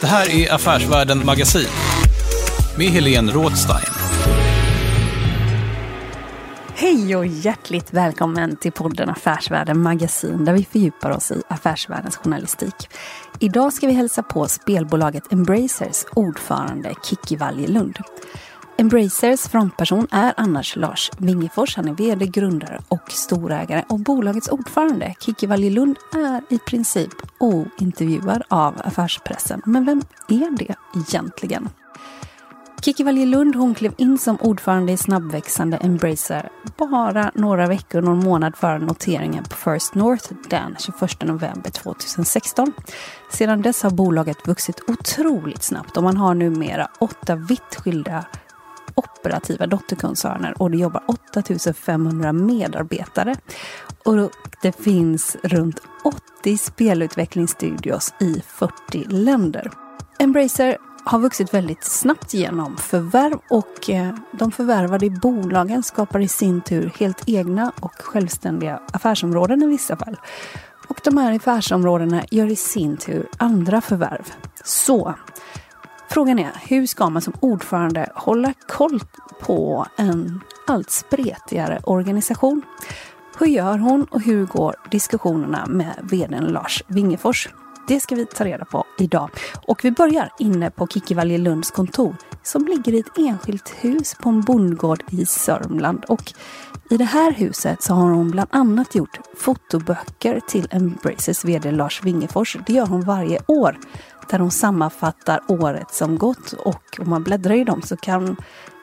Det här är Affärsvärlden Magasin med Helene Rådstein. Hej och hjärtligt välkommen till podden Affärsvärlden Magasin där vi fördjupar oss i affärsvärldens journalistik. Idag ska vi hälsa på spelbolaget Embracers ordförande Kikki Valjelund. Embracers frontperson är annars Lars Wingefors. Han är vd, grundare och storägare. Och bolagets ordförande, Kikki Valjelund, är i princip ointervjuad av affärspressen. Men vem är det egentligen? Kikki Valjelund hon klev in som ordförande i snabbväxande Embracer bara några veckor, någon månad före noteringen på First North den 21 november 2016. Sedan dess har bolaget vuxit otroligt snabbt och man har numera åtta vitt skilda operativa dotterkoncerner och det jobbar 8500 medarbetare. Och det finns runt 80 spelutvecklingsstudios i 40 länder. Embracer har vuxit väldigt snabbt genom förvärv och eh, de förvärvade bolagen skapar i sin tur helt egna och självständiga affärsområden i vissa fall. Och de här affärsområdena gör i sin tur andra förvärv. Så Frågan är, hur ska man som ordförande hålla koll på en allt spretigare organisation? Hur gör hon och hur går diskussionerna med vdn Lars Wingefors? Det ska vi ta reda på idag. Och vi börjar inne på Kikki Lunds kontor som ligger i ett enskilt hus på en bondgård i Sörmland. Och i det här huset så har hon bland annat gjort fotoböcker till Embraces vd Lars Wingefors. Det gör hon varje år där hon sammanfattar året som gått och om man bläddrar i dem så kan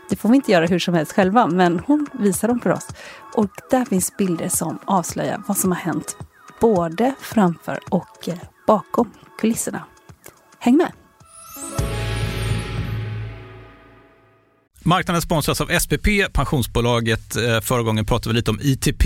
det får vi inte göra hur som helst själva, men hon visar dem för oss. Och där finns bilder som avslöjar vad som har hänt både framför och eh, bakom kulisserna. Häng med! Marknaden sponsras av SPP, pensionsbolaget. Eh, förra gången pratade vi lite om ITP.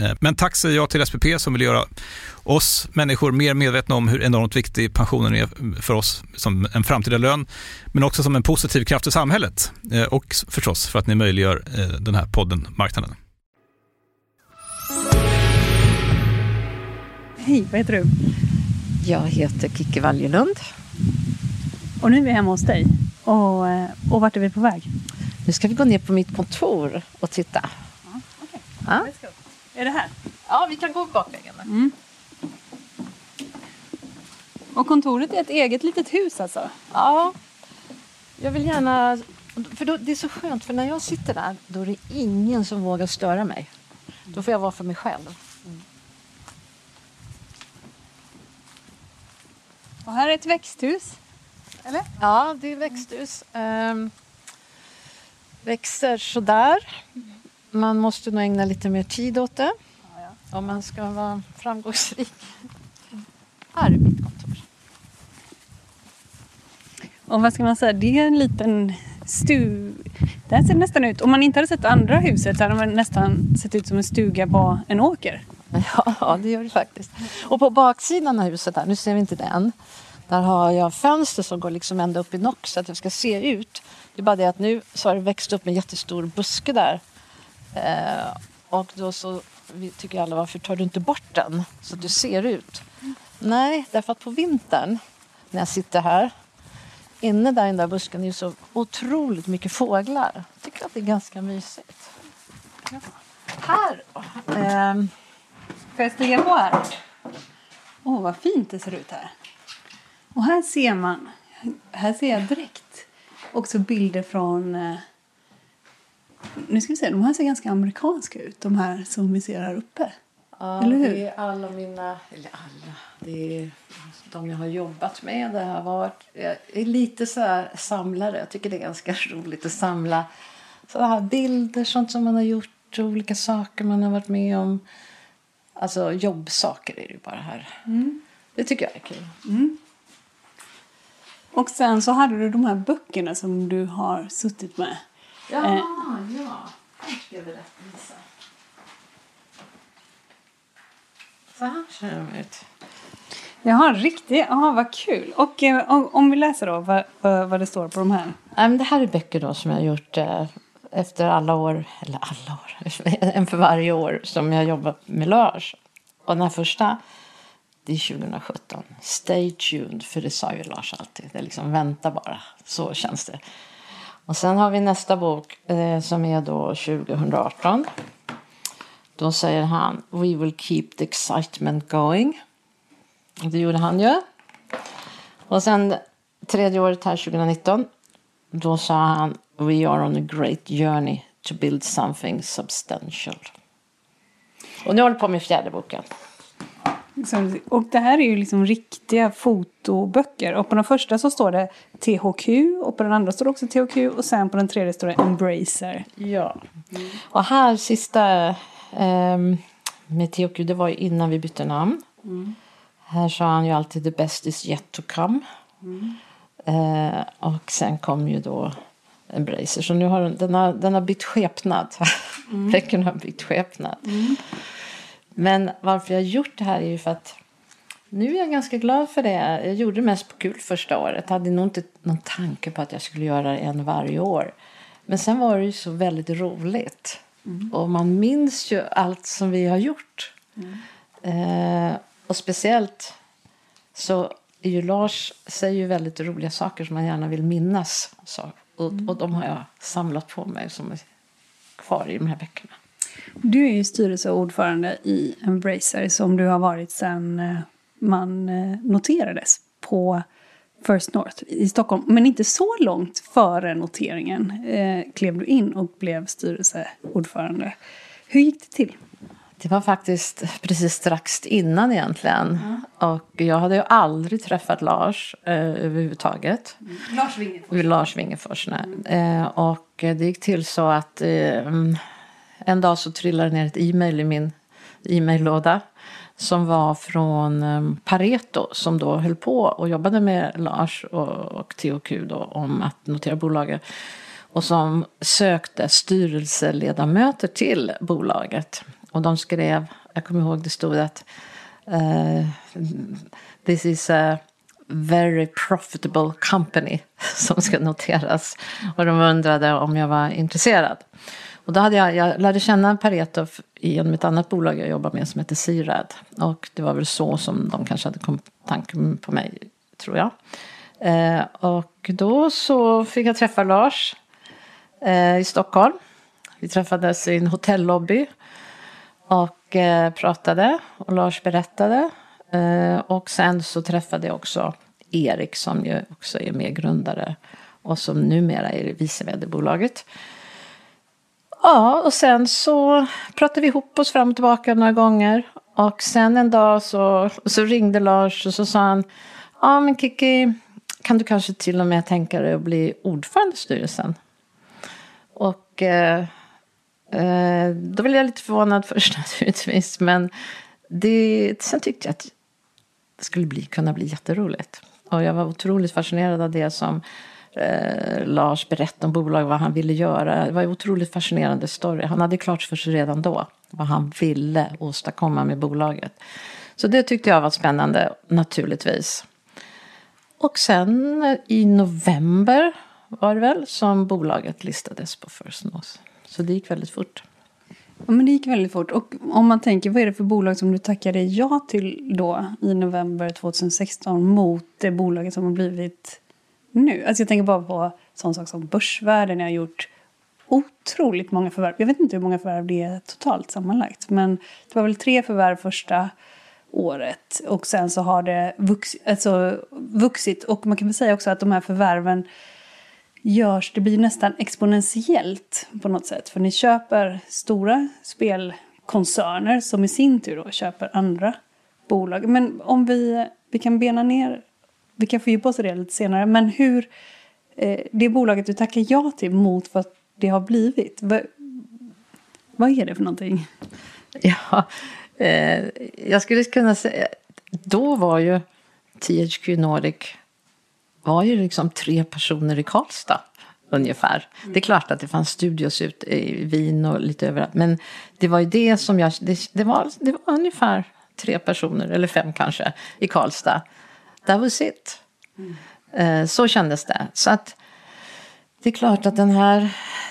Eh, men tack säger jag till SPP som vill göra oss människor mer medvetna om hur enormt viktig pensionen är för oss som en framtida lön, men också som en positiv kraft i samhället. Eh, och förstås för att ni möjliggör eh, den här podden Marknaden. Hej, vad heter du? Jag heter Kicki Waljelund. Och nu är vi hemma hos dig. Och, och vart är vi på väg? Nu ska vi gå ner på mitt kontor och titta. Ja, okay. ja. Är det här? Ja, vi kan gå bakvägen. Mm. Och kontoret är ett eget litet hus alltså? Ja. Jag vill gärna... För då, det är så skönt, för när jag sitter där då är det ingen som vågar störa mig. Då får jag vara för mig själv. Mm. Och här är ett växthus. Eller? Ja, det är växthus. Um, växer sådär. Man måste nog ägna lite mer tid åt det ja, ja. om man ska vara framgångsrik. Här är mitt kontor. Och vad ska man säga, det är en liten stu... Det här ser nästan ut, om man inte hade sett andra huset så hade man nästan sett ut som en stuga på en åker. Ja, det gör det faktiskt. Och på baksidan av huset här, nu ser vi inte den. Där har jag fönster som går liksom ända upp i nock så att jag ska se ut. Det är bara det att nu så har det växt upp en jättestor buske där. Eh, och då så tycker alla, varför tar du inte bort den så att du ser ut? Mm. Nej, därför att på vintern när jag sitter här inne där i den där busken är det så otroligt mycket fåglar. Jag tycker att det är ganska mysigt. Ja. Här. Eh, Får jag stiga på här? Åh, oh, vad fint det ser ut här. Och här ser man, här ser jag direkt också bilder från eh, nu ska vi se, de här ser ganska amerikanska ut, de här som vi ser här uppe. Ja, eller hur? det är alla mina, eller alla, det är de jag har jobbat med. Det har varit, jag är lite så här samlare, jag tycker det är ganska roligt att samla så här bilder, sånt som man har gjort, olika saker man har varit med om. Alltså jobbsaker är det ju bara här. Mm. Det tycker jag är kul. Mm. Och sen så hade du de här böckerna som du har suttit med. Ja, eh. ja. Här ska jag berätta. Så här ser de ut. Jaha, riktigt? Jaha, vad kul. Och eh, om vi läser då vad, vad, det står på de här. det här är böcker då som jag har gjort eh, efter alla år, eller alla år, en för varje år som jag jobbat med Lars. Och den här första, det är 2017. Stay tuned, för det sa ju Lars alltid. Det är liksom vänta bara, så känns det. Och sen har vi nästa bok eh, som är då 2018. Då säger han We will keep the excitement going. Det gjorde han ju. Och sen tredje året här 2019. Då sa han We are on a great journey to build something substantial. Och nu håller jag på med fjärde boken. Och det här är ju liksom riktiga fotoböcker. Och på den första så står det THQ och på den andra står det också THQ och sen på den tredje står det Embracer. Ja. Mm. Och här sista eh, med THQ, det var ju innan vi bytte namn. Mm. Här sa han ju alltid the best is yet to come. Mm. Eh, och sen kom ju då Embracer. Så nu har den, den, har, den har bytt skepnad. Mm. Böckerna har bytt skepnad. Mm. Men varför jag har gjort det här är ju för att nu är jag ganska glad för det. Jag gjorde det mest på kul första året. Jag hade nog inte någon tanke på att jag skulle göra en varje år. Men sen var det ju så väldigt roligt. Mm. Och man minns ju allt som vi har gjort. Mm. Eh, och speciellt så är ju Lars säger ju väldigt roliga saker som man gärna vill minnas. Så, och, mm. och de har jag samlat på mig som är kvar i de här böckerna. Du är ju styrelseordförande i Embracer som du har varit sedan eh, man eh, noterades på First North i Stockholm. Men inte så långt före noteringen eh, klev du in och blev styrelseordförande. Hur gick det till? Det var faktiskt precis strax innan egentligen. Mm. Och jag hade ju aldrig träffat Lars eh, överhuvudtaget. Mm. Lars Wingefors. Lars Wingefors, mm. eh, och det gick till så att eh, en dag så trillade det ner ett e-mail i min e-maillåda. som var från ehm, Pareto som då höll på och jobbade med Lars och, och THQ då, om att notera bolaget. Och som sökte styrelseledamöter till bolaget. Och de skrev, jag kommer ihåg det stod att uh, this is a very profitable company som ska noteras. Och de undrade om jag var intresserad. Och då hade jag, jag lärde känna Pareto genom ett annat bolag jag jobbar med som heter Sirad. Och det var väl så som de kanske hade kommit tanken på mig, tror jag. Eh, och då så fick jag träffa Lars eh, i Stockholm. Vi träffades i en hotellobby och eh, pratade och Lars berättade. Eh, och sen så träffade jag också Erik som ju också är medgrundare och som numera är vice vd bolaget. Ja, och sen så pratade vi ihop oss fram och tillbaka några gånger. Och sen en dag så, så ringde Lars och så sa han, ja men Kiki, kan du kanske till och med tänka dig att bli ordförande i styrelsen? Och eh, eh, då blev jag lite förvånad först naturligtvis, men det, sen tyckte jag att det skulle bli, kunna bli jätteroligt. Och jag var otroligt fascinerad av det som eh, Lars berättade om bolaget, vad han ville göra. Det var en otroligt fascinerande story. Han hade klart för sig redan då vad han ville åstadkomma med bolaget. Så det tyckte jag var spännande, naturligtvis. Och sen eh, i november var det väl som bolaget listades på First North. Så det gick väldigt fort. Ja, men det gick väldigt fort. Och om man tänker, vad är det för bolag som du tackade ja till då i november 2016 mot det bolaget som har blivit nu? Alltså jag tänker bara på sån sak som Börsvärlden. Jag har gjort otroligt många förvärv. Jag vet inte hur många förvärv det är totalt sammanlagt. Men det var väl tre förvärv första året. Och sen så har det vuxit. Alltså, vuxit. Och man kan väl säga också att de här förvärven görs, det blir nästan exponentiellt på något sätt. För ni köper stora spelkoncerner som i sin tur då köper andra bolag. Men om vi, vi kan bena ner, vi kan fördjupa oss i det lite senare, men hur eh, det bolaget du tackar ja till mot vad det har blivit, vad, vad är det för någonting? Ja, eh, jag skulle kunna säga, då var ju THQ Nordic var ju liksom tre personer i Karlstad ungefär. Mm. Det är klart att det fanns studios ute i Wien och lite överallt. Men det var ju det som jag, det, det, var, det var ungefär tre personer, eller fem kanske, i Karlstad. That was it. Mm. Eh, så kändes det. Så att det är klart att den här,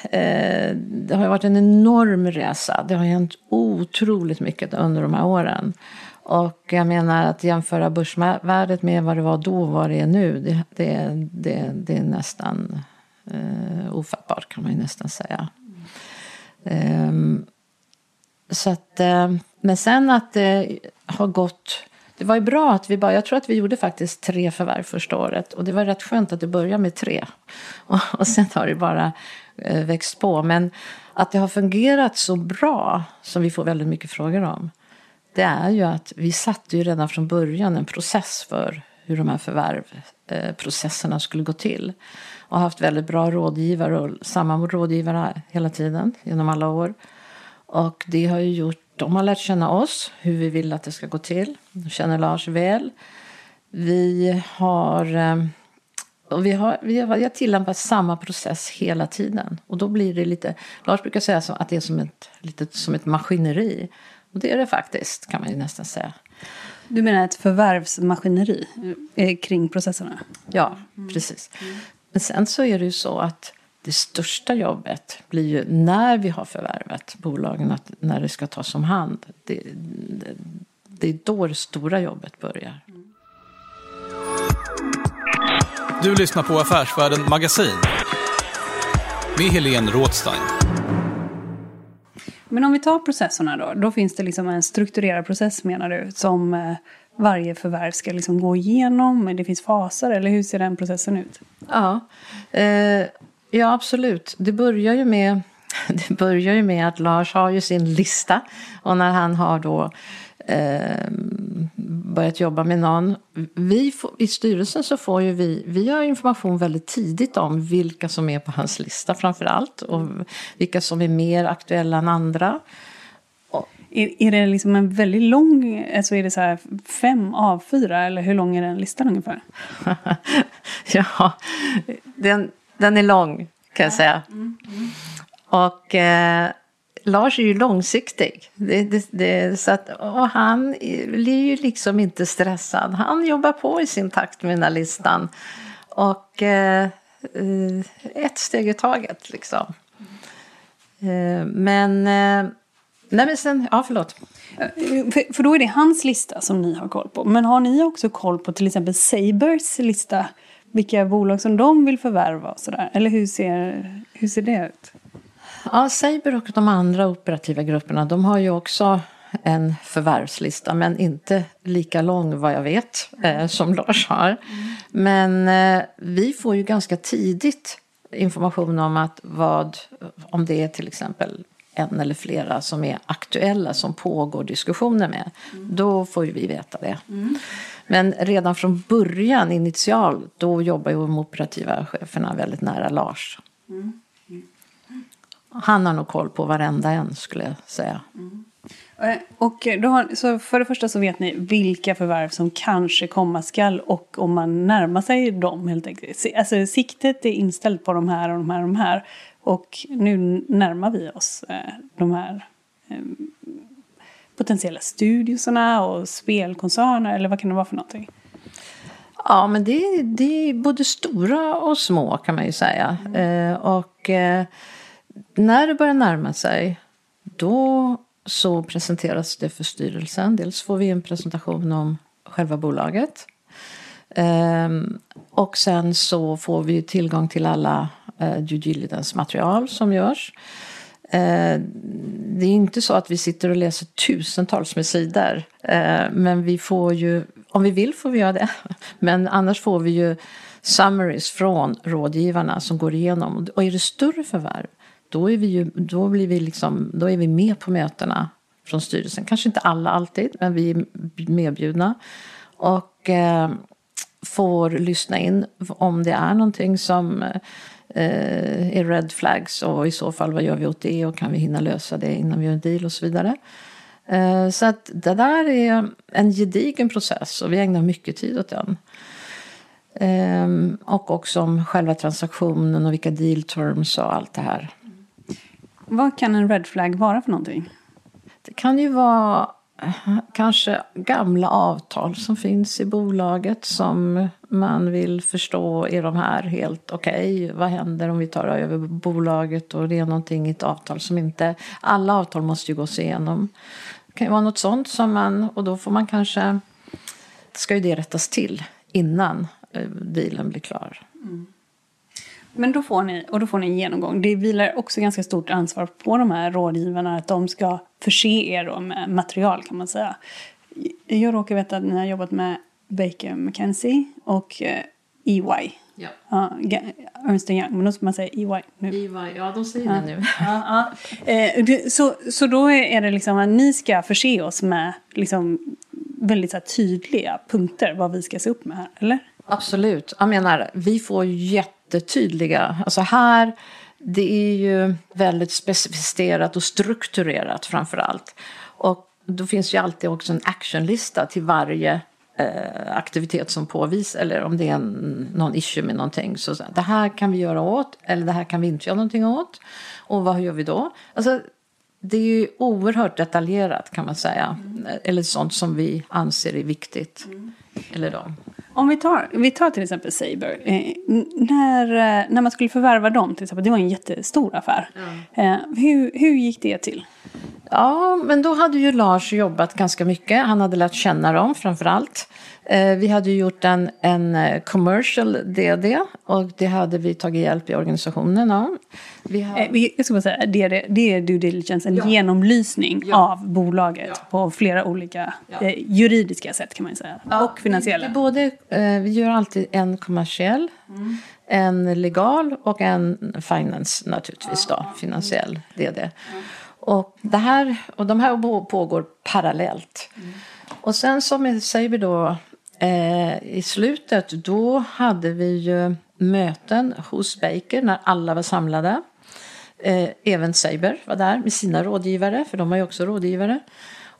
eh, det har varit en enorm resa. Det har hänt otroligt mycket under de här åren. Och jag menar att jämföra börsvärdet med vad det var då och vad det är nu, det, det, det, det är nästan eh, ofattbart kan man ju nästan säga. Um, så att, eh, men sen att det har gått det var ju bra att vi bara, jag tror att vi gjorde faktiskt tre förvärv första året. Och det var rätt skönt att det började med tre. Och, och sen har det bara eh, växt på. Men att det har fungerat så bra, som vi får väldigt mycket frågor om det är ju att vi satte ju redan från början en process för hur de här förvärvprocesserna eh, skulle gå till. Och haft väldigt bra rådgivare och samma rådgivare hela tiden genom alla år. Och det har ju gjort, de har lärt känna oss, hur vi vill att det ska gå till. De känner Lars väl. Vi har, eh, och vi har, vi har, vi har tillämpat samma process hela tiden. Och då blir det lite, Lars brukar säga att det är som ett, lite som ett maskineri. Och det är det faktiskt, kan man ju nästan säga. Du menar ett förvärvsmaskineri eh, kring processerna? Ja, mm. precis. Men sen så är det ju så att det största jobbet blir ju när vi har förvärvat bolagen, att när det ska tas om hand. Det, det, det är då det stora jobbet börjar. Du lyssnar på Affärsvärlden Magasin med Helene Rådstein. Men om vi tar processerna då. Då finns det liksom en strukturerad process menar du. Som eh, varje förvärv ska liksom gå igenom. Det finns faser eller hur ser den processen ut? Ja, eh, ja absolut. Det börjar ju med det börjar ju med att Lars har ju sin lista. Och när han har då eh, börjat jobba med någon. Vi får, I styrelsen så får ju vi, vi har information väldigt tidigt om vilka som är på hans lista framför allt. Och vilka som är mer aktuella än andra. Är, är det liksom en väldigt lång, alltså är det så här fem av fyra eller hur lång är den listan ungefär? ja, den, den är lång kan jag säga. Mm, mm. Och eh, Lars är ju långsiktig. Det, det, det, så att, och han blir ju liksom inte stressad. Han jobbar på i sin takt med den här listan. Och eh, eh ett steg i taget liksom. Eh, men, eh, nej men sen, ja förlåt. För, för då är det hans lista som ni har koll på. Men har ni också koll på till exempel Sabers lista? Vilka bolag som de vill förvärva och sådär? Eller hur ser, hur ser det ut? Ja, Saber och de andra operativa grupperna de har ju också en förvärvslista men inte lika lång vad jag vet eh, som Lars har. Men eh, vi får ju ganska tidigt information om att vad, om det är till exempel en eller flera som är aktuella som pågår diskussioner med. Mm. Då får ju vi veta det. Mm. Men redan från början, initialt, då jobbar ju de operativa cheferna väldigt nära Lars. Mm. Mm. Han har nog koll på varenda en skulle jag säga. Mm. Och då har, så för det första så vet ni vilka förvärv som kanske komma skall och om man närmar sig dem helt enkelt. Alltså siktet är inställt på de här och de här och de här. Och nu närmar vi oss eh, de här eh, potentiella studiosarna och spelkoncerner eller vad kan det vara för någonting? Ja, men det, det är både stora och små kan man ju säga. Mm. Eh, och eh, när det börjar närma sig då så presenteras det för styrelsen. Dels får vi en presentation om själva bolaget. Ehm, och sen så får vi tillgång till alla eh, due diligence-material som görs. Eh, det är inte så att vi sitter och läser tusentals med sidor. Eh, men vi får ju, om vi vill får vi göra det. Men annars får vi ju summaries från rådgivarna som går igenom. Och är det större förvärv då är vi ju, då blir vi liksom, då är vi med på mötena från styrelsen. Kanske inte alla alltid, men vi är medbjudna. Och eh, får lyssna in om det är någonting som eh, är red flags och i så fall vad gör vi åt det och kan vi hinna lösa det innan vi gör en deal och så vidare. Eh, så att det där är en gedigen process och vi ägnar mycket tid åt den. Eh, och också om själva transaktionen och vilka deal terms och allt det här. Vad kan en red flag vara för någonting? Det kan ju vara eh, kanske gamla avtal som finns i bolaget som man vill förstå, är de här helt okej? Okay? Vad händer om vi tar över bolaget och det är någonting i ett avtal som inte... Alla avtal måste ju gås igenom. Det kan ju vara något sånt som man... Och då får man kanske... Ska ju det rättas till innan eh, dealen blir klar. Mm. Men då får ni, och då får ni en genomgång. Det vilar också ganska stort ansvar på de här rådgivarna att de ska förse er med material kan man säga. Jag råkar veta att ni har jobbat med Baker McKenzie och EY. Eh, e ja. Ja, Ernst Young, men då ska man säga EY nu. EY, ja de säger det nu. Ja. Eh, så, så då är det liksom att ni ska förse oss med liksom väldigt så tydliga punkter vad vi ska se upp med här, eller? Absolut. Jag menar, vi får jätte jättetydliga. Alltså här, det är ju väldigt specificerat och strukturerat framför allt. Och då finns ju alltid också en actionlista till varje eh, aktivitet som påvisar, eller om det är en, någon issue med någonting. Så det här kan vi göra åt, eller det här kan vi inte göra någonting åt. Och vad gör vi då? Alltså, det är ju oerhört detaljerat kan man säga. Mm. Eller sånt som vi anser är viktigt. Mm. Eller då. Om vi tar, vi tar till exempel Saber. Eh, när, eh, när man skulle förvärva dem, till exempel, det var en jättestor affär. Mm. Eh, hur, hur gick det till? Ja, men då hade ju Lars jobbat ganska mycket. Han hade lärt känna dem framför allt. Eh, vi hade gjort en, en eh, commercial DD och det hade vi tagit hjälp i organisationen av. Vi har... Eh, jag ska bara säga, det är, det är due diligence, en ja. genomlysning ja. av bolaget ja. på flera olika eh, juridiska sätt kan man säga. och finansiella. Vi, både, eh, vi gör alltid en kommersiell, mm. en legal och en finance naturligtvis då, finansiell DD. Och, det här, och de här pågår parallellt. Mm. Och sen som säger vi då eh, i slutet, då hade vi ju möten hos Baker när alla var samlade. Eh, även Saber var där med sina rådgivare, för de har ju också rådgivare.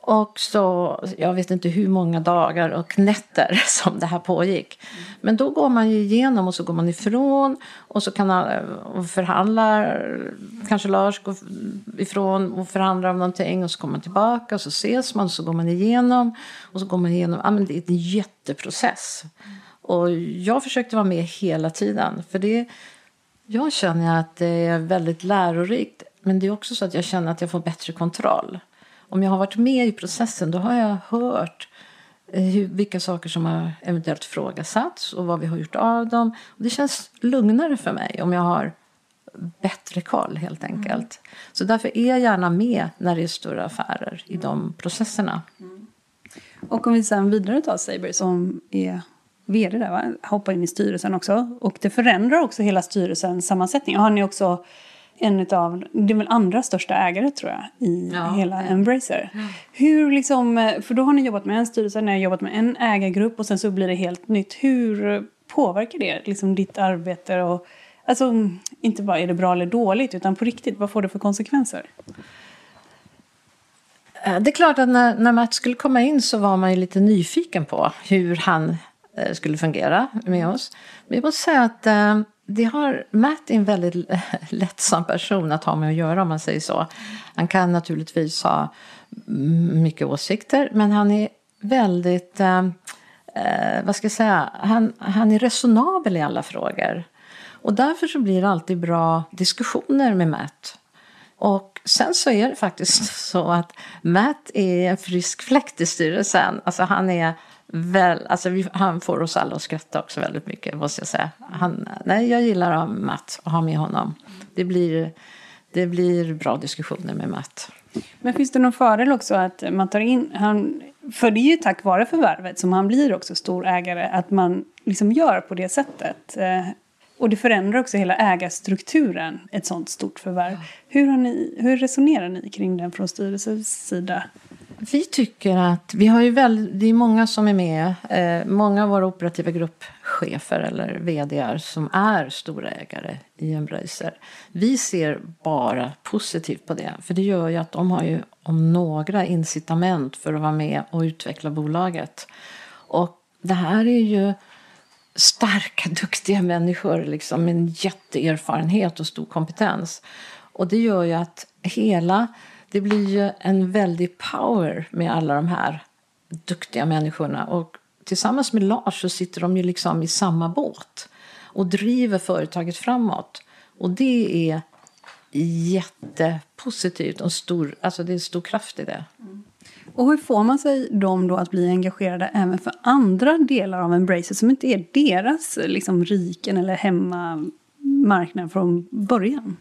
Och så, jag vet inte hur många dagar och nätter som det här pågick. Men då går man ju igenom och så går man ifrån och så kan eh, och förhandlar. Kanske Lars går ifrån och förhandlar om någonting och så kommer man tillbaka och så ses man och så går man igenom. Och så går man igenom, ja men det är en jätteprocess. Och jag försökte vara med hela tiden. För det, jag känner att det är väldigt lärorikt. Men det är också så att jag känner att jag får bättre kontroll om jag har varit med i processen då har jag hört eh, hur, vilka saker som har eventuellt frågasatts och vad vi har gjort av dem. Och det känns lugnare för mig om jag har bättre koll helt enkelt. Mm. Så därför är jag gärna med när det är större affärer i de processerna. Mm. Och om vi sen vidare tar Saber som är vd där, va? hoppar in i styrelsen också. Och det förändrar också hela styrelsens sammansättning. Har ni också en av, det är väl andra största ägare tror jag i ja, hela. Embracer. Ja. Hur liksom, för då har ni jobbat med en styrelse, ni har jobbat med en ägargrupp och sen så blir det helt nytt. Hur påverkar det liksom ditt arbete och alltså inte bara är det bra eller dåligt utan på riktigt, vad får det för konsekvenser? Eh, det är klart att när, när Matt skulle komma in så var man ju lite nyfiken på hur han eh, skulle fungera med oss. Men jag måste säga att eh, det har, Matt är en väldigt lättsam person att ha med att göra om man säger så. Han kan naturligtvis ha mycket åsikter men han är väldigt, eh, eh, vad ska jag säga, han, han är resonabel i alla frågor. Och därför så blir det alltid bra diskussioner med Matt. Och sen så är det faktiskt så att Matt är en frisk fläkt i styrelsen. Alltså han är väl, alltså vi, han får oss alla att skratta också väldigt mycket måste jag säga. Han, nej, jag gillar Matt och ha med honom. Det blir, det blir bra diskussioner med Matt. Men finns det någon fördel också att man tar in, han, för det är ju tack vare förvärvet som han blir också stor ägare, att man liksom gör på det sättet. Eh, och det förändrar också hela ägarstrukturen, ett sånt stort förvärv. Hur, ni, hur resonerar ni kring den från styrelsens sida? Vi tycker att vi har ju väl, det är många som är med. Eh, många av våra operativa gruppchefer eller vdar som är stora ägare i Embracer. Vi ser bara positivt på det. För det gör ju att de har ju om några incitament för att vara med och utveckla bolaget. Och det här är ju starka, duktiga människor liksom, med en jätteerfarenhet och stor kompetens. Och det gör ju att hela det blir ju en väldig power med alla de här duktiga människorna. Och tillsammans med Lars så sitter de ju liksom i samma båt och driver företaget framåt. Och det är jättepositivt och stor, alltså det är stor kraft i det. Mm. Och hur får man sig dem då att bli engagerade även för andra delar av Embracer som inte är deras liksom, riken eller hemmamarknad från början?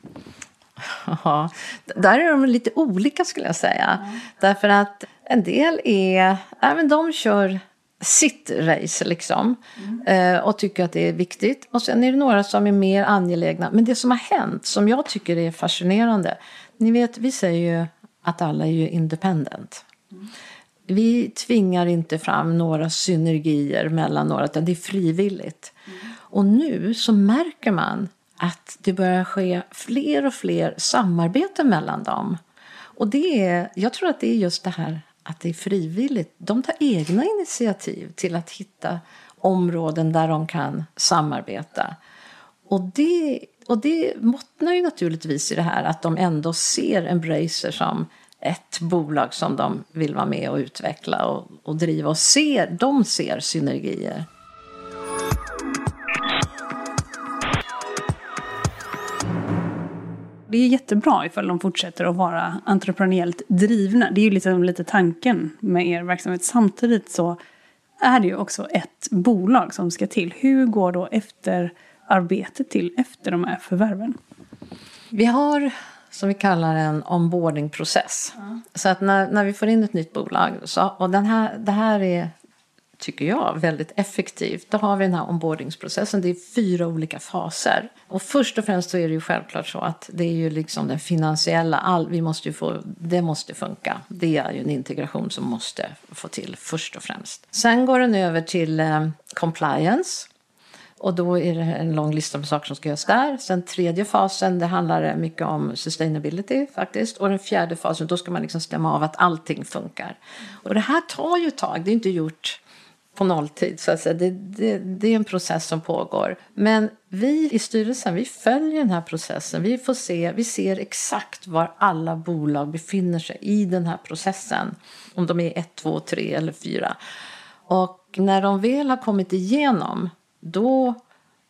Ja, där är de lite olika skulle jag säga. Mm. Därför att en del är, även de kör sitt race liksom mm. och tycker att det är viktigt. Och sen är det några som är mer angelägna. Men det som har hänt, som jag tycker är fascinerande. Ni vet, vi säger ju att alla är ju independent. Mm. Vi tvingar inte fram några synergier mellan några, utan det är frivilligt. Mm. Och nu så märker man att det börjar ske fler och fler samarbeten mellan dem. Och det är, jag tror att det är just det här att det är frivilligt. De tar egna initiativ till att hitta områden där de kan samarbeta. Och det, och det bottnar ju naturligtvis i det här att de ändå ser Embracer som ett bolag som de vill vara med och utveckla och, och driva. Och ser, de ser synergier. Det är jättebra ifall de fortsätter att vara entreprenöriellt drivna. Det är ju liksom lite tanken med er verksamhet. Samtidigt så är det ju också ett bolag som ska till. Hur går då efterarbetet till efter de här förvärven? Vi har som vi kallar en onboardingprocess. Mm. Så att när, när vi får in ett nytt bolag, så, och den här, det här är tycker jag, väldigt effektivt. Då har vi den här onboardingsprocessen. Det är fyra olika faser. Och först och främst så är det ju självklart så att det är ju liksom den finansiella, all, vi måste ju få, det måste funka. Det är ju en integration som måste få till först och främst. Sen går den över till eh, compliance. Och då är det en lång lista med saker som ska göras där. Sen tredje fasen, det handlar mycket om sustainability faktiskt. Och den fjärde fasen, då ska man liksom stämma av att allting funkar. Och det här tar ju ett tag, det är inte gjort på nolltid. Så att säga. Det, det, det, är en process som pågår. Men vi i styrelsen vi följer den här processen. Vi, får se, vi ser exakt var alla bolag befinner sig i den här processen. Om de är ett, två, tre eller fyra. Och när de väl har kommit igenom, då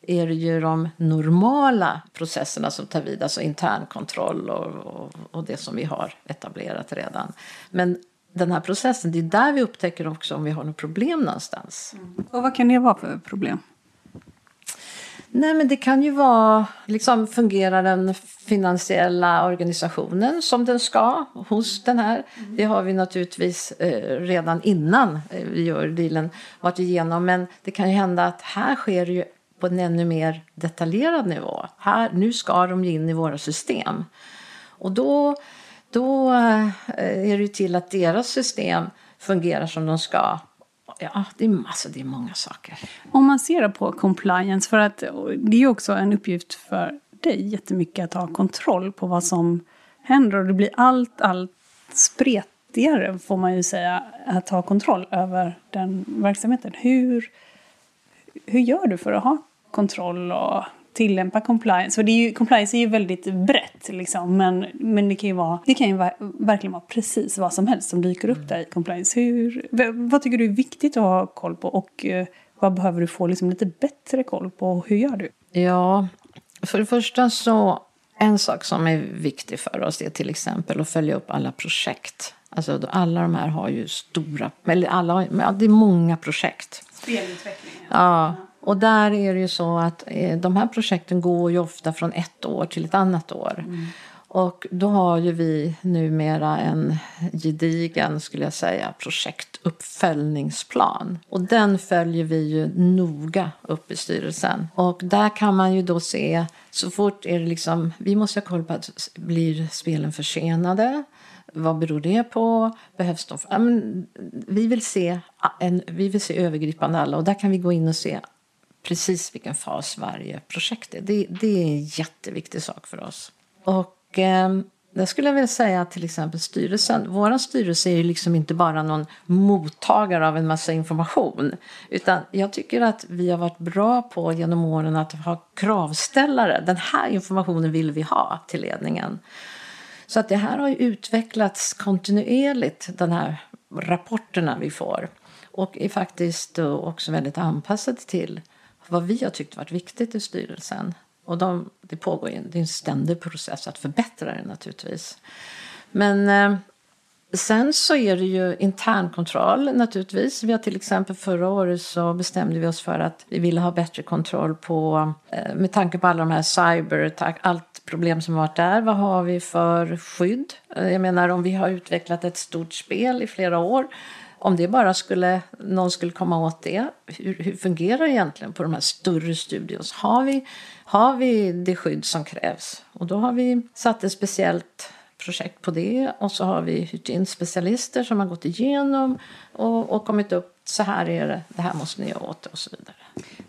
är det ju de normala processerna som tar vid, alltså internkontroll och, och, och det som vi har etablerat redan. Men den här processen, det är där vi upptäcker också om vi har något problem någonstans. Mm. Och vad kan det vara för problem? Nej, men det kan ju vara, liksom fungerar den finansiella organisationen som den ska hos den här? Mm. Det har vi naturligtvis eh, redan innan eh, vi gör dealen varit igenom, men det kan ju hända att här sker det ju på en ännu mer detaljerad nivå. Här, nu ska de in i våra system. Och då då eh, är det till att deras system fungerar som de ska. Ja, det är, massa, det är många saker. Om man ser på compliance, för att det är också en uppgift för dig jättemycket att ha kontroll på vad som händer. Och det blir allt, allt spretigare, får man ju säga, att ha kontroll över den verksamheten. Hur, hur gör du för att ha kontroll och tillämpa compliance. För det är ju, compliance är ju väldigt brett liksom, men, men det kan ju, vara, det kan ju va, verkligen vara precis vad som helst som dyker upp där i compliance. Hur, vad tycker du är viktigt att ha koll på och uh, vad behöver du få liksom lite bättre koll på? Hur gör du? Ja, för det första så en sak som är viktig för oss är till exempel att följa upp alla projekt. Alltså alla de här har ju stora, eller alla, det är många projekt. Spelutveckling. Ja. ja. Och där är det ju så att eh, de här projekten går ju ofta från ett år till ett annat år. Mm. Och då har ju vi numera en gedigen, skulle jag säga, projektuppföljningsplan. Och den följer vi ju noga upp i styrelsen. Och där kan man ju då se, så fort är det liksom, vi måste ha koll på att blir spelen försenade? Vad beror det på? Behövs de? Ja, men, vi, vill se en, vi vill se övergripande alla och där kan vi gå in och se precis vilken fas varje projekt är. Det, det är en jätteviktig sak för oss. Och eh, jag skulle vilja säga till exempel styrelsen. Vår styrelse är ju liksom inte bara någon mottagare av en massa information. Utan jag tycker att vi har varit bra på genom åren att ha kravställare. Den här informationen vill vi ha till ledningen. Så att det här har ju utvecklats kontinuerligt, de här rapporterna vi får. Och är faktiskt också väldigt anpassade till vad vi har tyckt varit viktigt i styrelsen. Och de, det pågår en, det är en ständig process att förbättra det naturligtvis. Men eh, sen så är det ju internkontroll naturligtvis. Vi har till exempel förra året så bestämde vi oss för att vi ville ha bättre kontroll på, eh, med tanke på alla de här cyberattack, allt problem som varit där. Vad har vi för skydd? Eh, jag menar om vi har utvecklat ett stort spel i flera år om det bara skulle, någon skulle komma åt det, hur, hur fungerar det egentligen på de här större studios? Har vi, har vi det skydd som krävs? Och då har vi satt ett speciellt projekt på det och så har vi hyrt in specialister som har gått igenom och, och kommit upp så här är det, det här måste ni göra åt det och så vidare.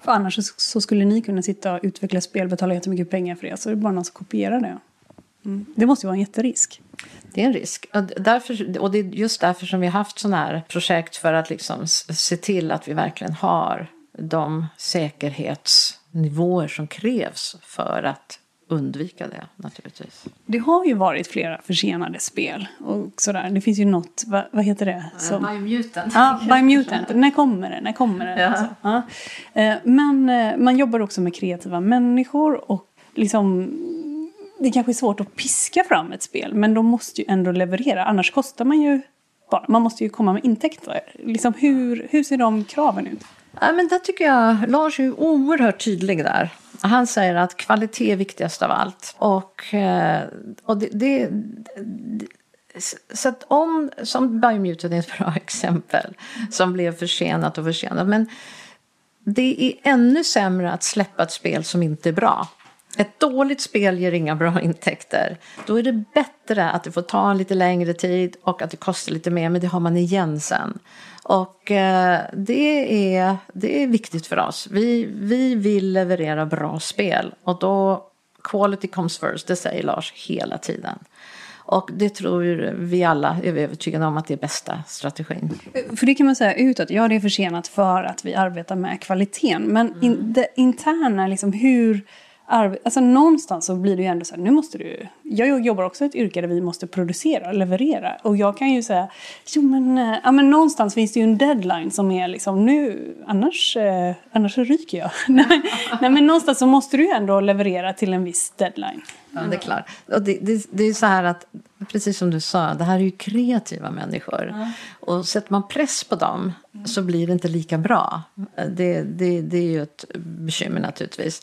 För annars så skulle ni kunna sitta och utveckla spel, betala jättemycket pengar för det, så är det bara någon som kopierar det. Mm. Det måste ju vara en jätterisk. Det är en risk. Och, därför, och det är just därför som vi har haft sådana här projekt för att liksom se till att vi verkligen har de säkerhetsnivåer som krävs för att undvika det naturligtvis. Det har ju varit flera försenade spel och sådär. Det finns ju något, vad, vad heter det? Som... Biomutant. Ja, Biomutant. När kommer det? När kommer det? Ja. Alltså, ja. Eh, men eh, man jobbar också med kreativa människor och liksom det kanske är svårt att piska fram ett spel, men de måste ju ändå leverera. Annars kostar man ju bara. Man måste ju komma med intäkter. Liksom hur, hur ser de kraven ut? Ja, men där tycker jag Lars är oerhört tydlig där. Han säger att kvalitet är viktigast av allt. Och, eh, och det, det, det så att om, som Biomutant är ett bra exempel, som blev försenat och försenat. Men det är ännu sämre att släppa ett spel som inte är bra ett dåligt spel ger inga bra intäkter. Då är det bättre att det får ta lite längre tid och att det kostar lite mer, men det har man igen sen. Och eh, det, är, det är viktigt för oss. Vi, vi vill leverera bra spel och då quality comes first, det säger Lars hela tiden. Och det tror vi alla är övertygade om att det är bästa strategin. För det kan man säga utåt, ja det är försenat för att vi arbetar med kvaliteten. Men in, mm. det interna, liksom hur Alltså någonstans så blir det ju ändå så här, nu måste du... Jag jobbar också i ett yrke där vi måste producera och leverera. Och jag kan ju säga, jo men, eh, ja, men någonstans finns det ju en deadline som är liksom nu, annars, eh, annars så ryker jag. nej, men någonstans så måste du ju ändå leverera till en viss deadline. Ja, det är klart. Och det, det, det är så här att, precis som du sa, det här är ju kreativa människor. Ja. Och sätter man press på dem så blir det inte lika bra. Det, det, det är ju ett bekymmer naturligtvis.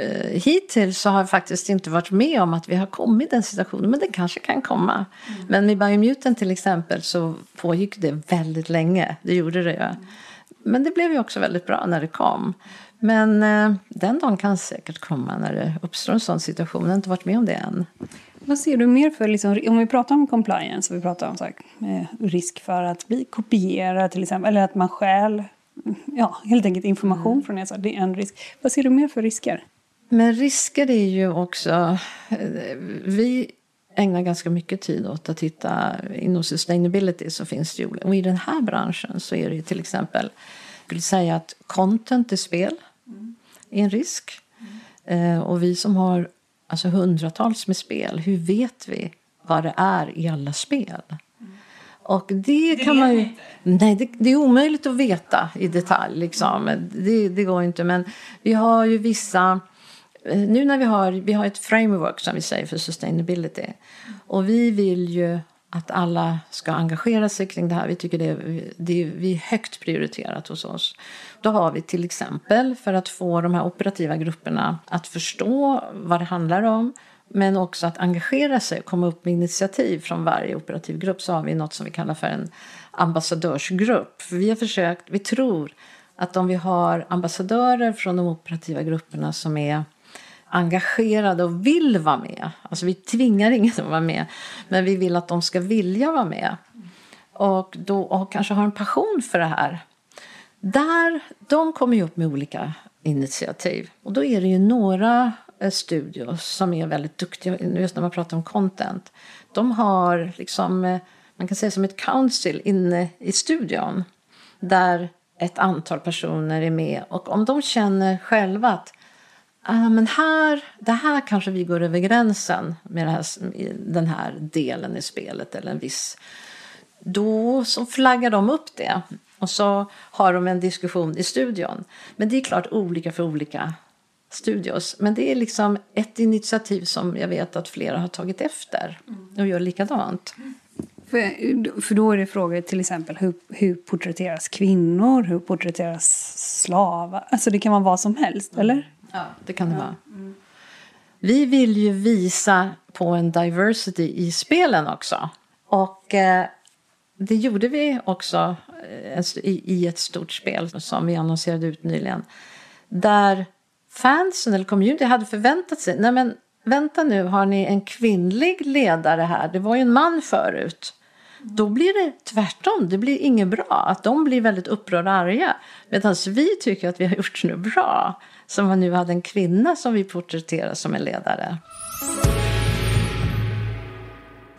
Uh, hittills så har jag faktiskt inte varit med om att vi har kommit i den situationen, men det kanske kan komma. Mm. Men med Biomutant till exempel så pågick det väldigt länge, det gjorde det ju. Mm. Men det blev ju också väldigt bra när det kom. Men uh, den dagen kan säkert komma när det uppstår en sån situation, jag har inte varit med om det än. Vad ser du mer för, liksom, om vi pratar om compliance, och vi pratar om så här, eh, risk för att bli kopierad till exempel, eller att man stjäl ja, helt enkelt information mm. från så det är en risk. Vad ser du mer för risker? Men risker är ju också... Vi ägnar ganska mycket tid åt att titta inom sustainability så finns det ju, och i den här branschen så är det ju till exempel, jag skulle säga att content i spel är en risk. Mm. Och vi som har alltså hundratals med spel, hur vet vi vad det är i alla spel? Och det, det kan man ju... Nej, det, det, är omöjligt att veta i detalj. Liksom. Det, det går inte. Men vi har ju vissa Eh, nu när vi har, vi har ett framework som vi säger för sustainability och vi vill ju att alla ska engagera sig kring det här. Vi tycker det är, det är, högt prioriterat hos oss. Då har vi till exempel för att få de här operativa grupperna att förstå vad det handlar om men också att engagera sig och komma upp med initiativ från varje operativ grupp så har vi något som vi kallar för en ambassadörsgrupp. För vi har försökt, vi tror att om vi har ambassadörer från de operativa grupperna som är engagerade och vill vara med. Alltså vi tvingar ingen att vara med, men vi vill att de ska vilja vara med. Och, då, och kanske har en passion för det här. Där, de kommer ju upp med olika initiativ. Och då är det ju några eh, studios som är väldigt duktiga, just när man pratar om content. De har liksom, eh, man kan säga som ett council inne i studion. Där ett antal personer är med. Och om de känner själva att ah, men här, det här kanske vi går över gränsen med här, den här delen i spelet eller en viss... Då så flaggar de upp det och så har de en diskussion i studion. Men det är klart olika för olika studios. Men det är liksom ett initiativ som jag vet att flera har tagit efter och gör likadant. För, för då är det frågor till exempel hur, hur porträtteras kvinnor, hur porträtteras slavar? Alltså det kan vara vad som helst, eller? Ja, det kan det vara. Mm. Vi vill ju visa på en diversity i spelen också. Och eh, det gjorde vi också eh, i, i, ett stort spel som vi annonserade ut nyligen. Där fansen eller community hade förväntat sig, nej men vänta nu, har ni en kvinnlig ledare här? Det var ju en man förut. Då blir det tvärtom, det blir inget bra. Att de blir väldigt upprörda och arga. Medan vi tycker att vi har gjort det bra som nu hade en kvinna som vi porträtterar som en ledare.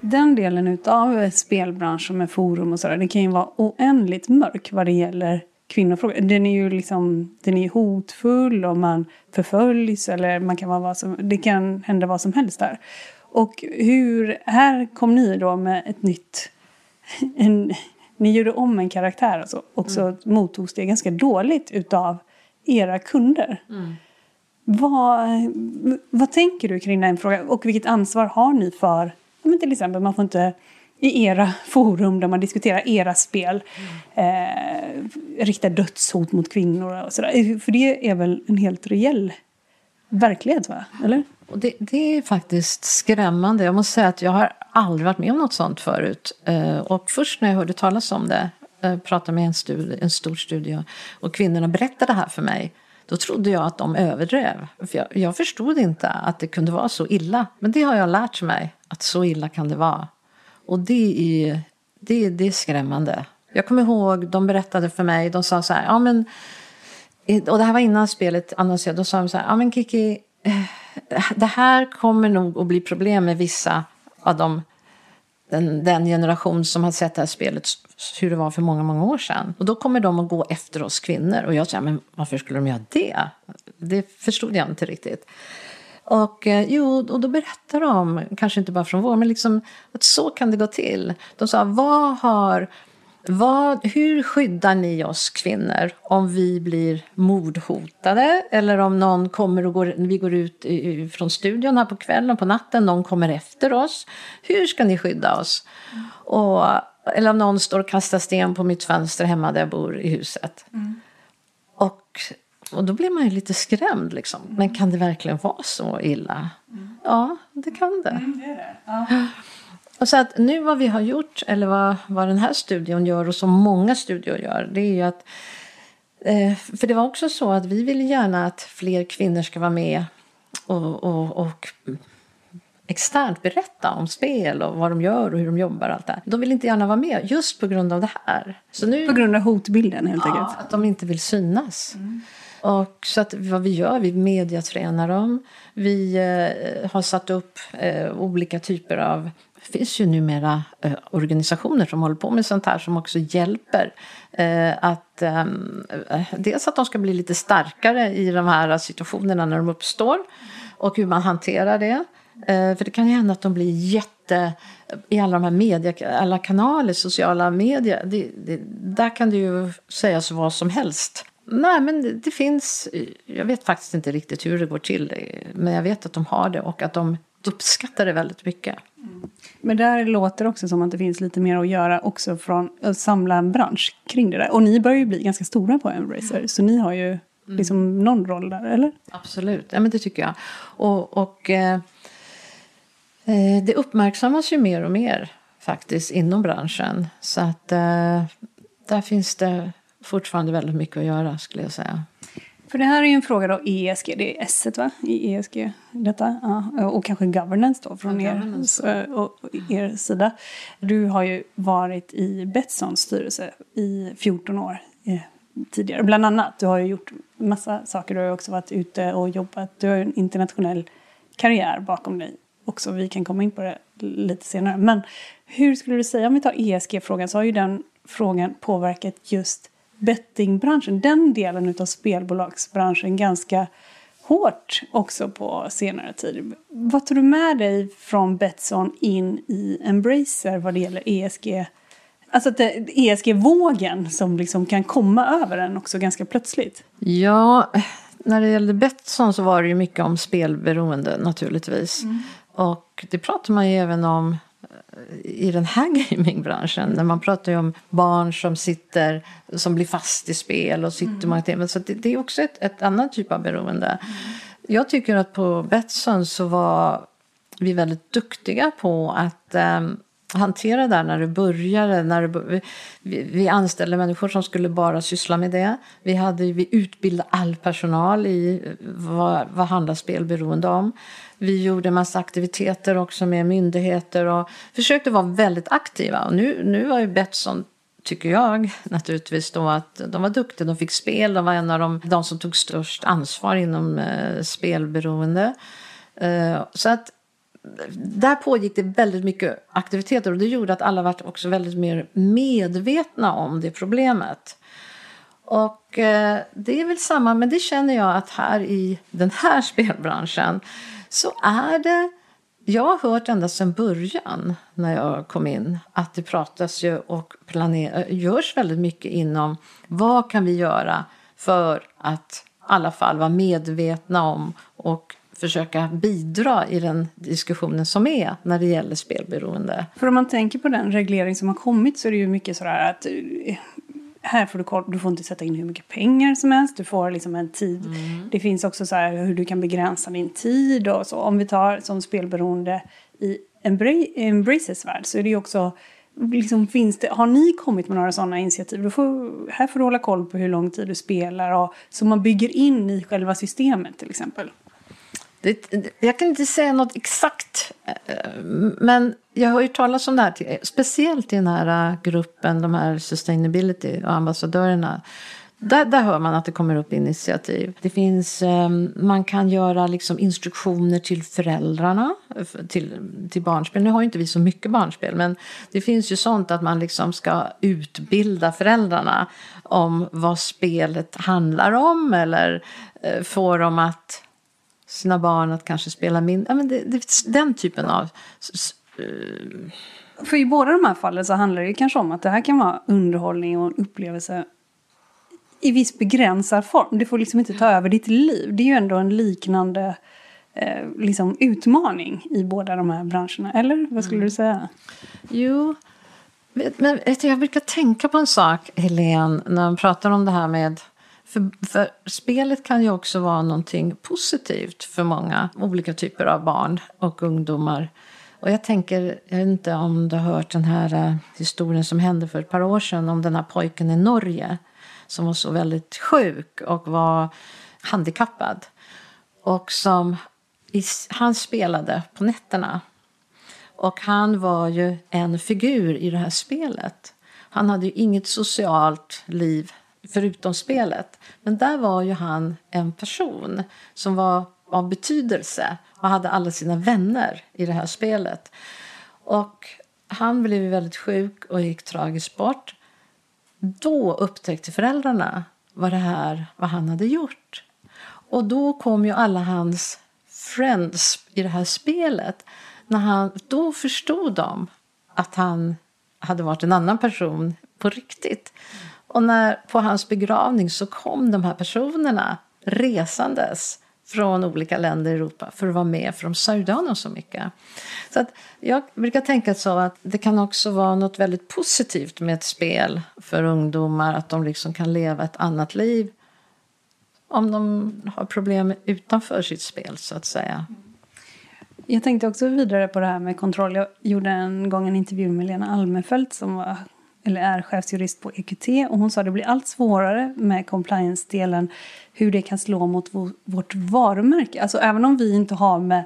Den delen av spelbranschen med forum och sådär, det kan ju vara oändligt mörk vad det gäller kvinnofrågor. Den är ju liksom, den är hotfull och man förföljs eller man kan vara vad som, det kan hända vad som helst där. Och hur, här kom ni då med ett nytt, en, ni gjorde om en karaktär alltså, och så mm. mottogs det ganska dåligt utav era kunder. Mm. Vad, vad tänker du kring den frågan? Och vilket ansvar har ni för, men till exempel man får inte i era forum där man diskuterar era spel mm. eh, rikta dödshot mot kvinnor och sådär. För det är väl en helt reell verklighet, va? eller? Och det, det, är faktiskt skrämmande. Jag måste säga att jag har aldrig varit med om något sånt förut. Eh, och först när jag hörde talas om det, Eh, pratade med en, studie, en stor studie och kvinnorna berättade det här för mig Då trodde jag att de överdrev. För jag, jag förstod inte att det kunde vara så illa. Men det har jag lärt mig, att så illa kan det vara. Och det är, det, det är skrämmande. Jag kommer ihåg, de berättade för mig, de sa så här, ja men, eh, och det här var innan spelet annonserades, då sa de så här, ja men Kiki, eh, det här kommer nog att bli problem med vissa av de den, den, generation som har sett det här spelet hur det var för många, många år sedan. Och då kommer de att gå efter oss kvinnor. Och jag säger, men varför skulle de göra det? Det förstod jag inte riktigt. Och eh, jo, och då berättar de, kanske inte bara från vår, men liksom att så kan det gå till. De sa, vad har vad, hur skyddar ni oss kvinnor om vi blir mordhotade eller om någon kommer och går, vi går ut från studion här på kvällen, på natten, någon kommer efter oss. Hur ska ni skydda oss? Och, eller om någon står och kastar sten på mitt fönster hemma där jag bor i huset. Mm. Och, och då blir man ju lite skrämd liksom. Men kan det verkligen vara så illa? Mm. Ja, det kan det. Mm, det, det. Ja. Och så att nu vad vi har gjort, eller vad, vad den här studion gör och som många studior gör, det är ju att eh, för det var också så att vi vill gärna att fler kvinnor ska vara med och, och, och externt berätta om spel och vad de gör och hur de jobbar och allt det De vill inte gärna vara med just på grund av det här. Så nu, på grund av hotbilden helt enkelt? Ja, att de inte vill synas. Mm. Och så att vad vi gör, vi mediatränar dem. Vi eh, har satt upp eh, olika typer av det finns ju numera eh, organisationer som håller på med sånt här som också hjälper eh, att ehm, eh, dels att de ska bli lite starkare i de här situationerna när de uppstår och hur man hanterar det. Eh, för det kan ju hända att de blir jätte i alla de här media, alla kanaler, sociala medier. Det, det, där kan det ju sägas vad som helst. Nej, men det, det finns. Eh, jag vet faktiskt inte riktigt hur det går till, eh, men jag vet att de har det och att de uppskattar det väldigt mycket. Mm. Men där låter det också som att det finns lite mer att göra också från att samla en bransch kring det där. Och ni börjar ju bli ganska stora på Embracer, mm. så ni har ju mm. liksom någon roll där, eller? Absolut, ja, men det tycker jag. Och, och eh, eh, det uppmärksammas ju mer och mer faktiskt inom branschen. Så att eh, där finns det fortfarande väldigt mycket att göra skulle jag säga. För det här är ju en fråga då ESG, det är S va? I ESG, detta. Ja, och kanske governance då från ja, er, så, och, er sida. Du har ju varit i Betssons styrelse i 14 år eh, tidigare. Bland annat, du har ju gjort massa saker. Du har också varit ute och jobbat. Du har en internationell karriär bakom dig också. Vi kan komma in på det lite senare. Men hur skulle du säga, om vi tar ESG-frågan, så har ju den frågan påverkat just bettingbranschen, den delen av spelbolagsbranschen ganska hårt också på senare tid. Vad tar du med dig från Betsson in i Embracer vad det gäller ESG? Alltså ESG-vågen som liksom kan komma över en också ganska plötsligt. Ja, när det gällde Betsson så var det ju mycket om spelberoende naturligtvis. Mm. Och det pratar man ju även om i den här gamingbranschen. När man pratar ju om barn som sitter, som blir fast i spel och sitter mm. timmar. Så det, det, är också ett, ett annat typ av beroende. Mm. Jag tycker att på Betsson så var vi väldigt duktiga på att um, hantera det när det började. När det, vi, vi anställde människor som skulle bara syssla med det. Vi, hade, vi utbildade all personal i eh, vad, vad handlar spelberoende om. Vi gjorde en massa aktiviteter också med myndigheter och försökte vara väldigt aktiva. Och nu, nu var ju Betsson tycker jag naturligtvis då att de var duktiga, de fick spel, de var en av de, de som tog störst ansvar inom eh, spelberoende. Eh, så att där pågick det väldigt mycket aktiviteter och det gjorde att alla var också väldigt mer medvetna om det problemet. Och eh, det är väl samma, men det känner jag att här i den här spelbranschen så är det jag har hört ända sedan början när jag kom in att det pratas ju och planer, eh, görs väldigt mycket inom vad kan vi göra för att i alla fall vara medvetna om och försöka bidra i den diskussionen som är när det gäller spelberoende. För om man tänker på den reglering som har kommit så är det ju mycket sådär att eh, här får du du får inte sätta in hur mycket pengar som helst, du får liksom en tid. Mm. Det finns också så här hur du kan begränsa din tid och så. Om vi tar som spelberoende i Embraces värld så är det ju också liksom, finns det, har ni kommit med några sådana initiativ? Du får, här får du hålla koll på hur lång tid du spelar. Och, så man bygger in i själva systemet till exempel. Det, jag kan inte säga något exakt, eh, men jag har ju talat om det här, speciellt i den här eh, gruppen, de här sustainability och ambassadörerna. Där, där hör man att det kommer upp initiativ. Det finns, ehm, man kan göra liksom instruktioner till föräldrarna till, till barnspel. Nu har ju inte vi så mycket barnspel, men det finns ju sånt att man liksom ska utbilda föräldrarna om vad spelet handlar om eller eh, få dem att sina barn att kanske spela mindre. Ja, men det, det, den typen av... Uh... För i båda de här fallen så handlar det kanske om att det här kan vara underhållning och en upplevelse i viss begränsad form. Det får liksom inte ta över ditt liv. Det är ju ändå en liknande eh, liksom utmaning i båda de här branscherna. Eller vad skulle mm. du säga? Jo, men jag brukar tänka på en sak, Helene, när man pratar om det här med för, för, spelet kan ju också vara någonting positivt för många olika typer av barn och ungdomar. Och jag tänker, jag vet inte om du har hört den här uh, historien som hände för ett par år sedan om den här pojken i Norge som var så väldigt sjuk och var handikappad. Och som, han spelade på nätterna. Och han var ju en figur i det här spelet. Han hade ju inget socialt liv förutom spelet. Men där var ju han en person som var av betydelse och hade alla sina vänner i det här spelet. Och han blev väldigt sjuk och gick tragiskt bort. Då upptäckte föräldrarna vad det här vad han hade gjort. Och då kom ju alla hans friends i det här spelet. När han, då förstod de att han hade varit en annan person på riktigt. Och när, på hans begravning så kom de här personerna resandes från olika länder i Europa för att vara med, för de sörjde honom så mycket. Så att jag brukar tänka så att det kan också vara något väldigt positivt med ett spel för ungdomar, att de liksom kan leva ett annat liv om de har problem utanför sitt spel, så att säga. Jag tänkte också vidare på det här med kontroll. Jag gjorde en gång en intervju med Lena Almefelt som var eller är chefsjurist på EQT och hon sa att det blir allt svårare med compliance-delen hur det kan slå mot vårt varumärke. Alltså även om vi inte har med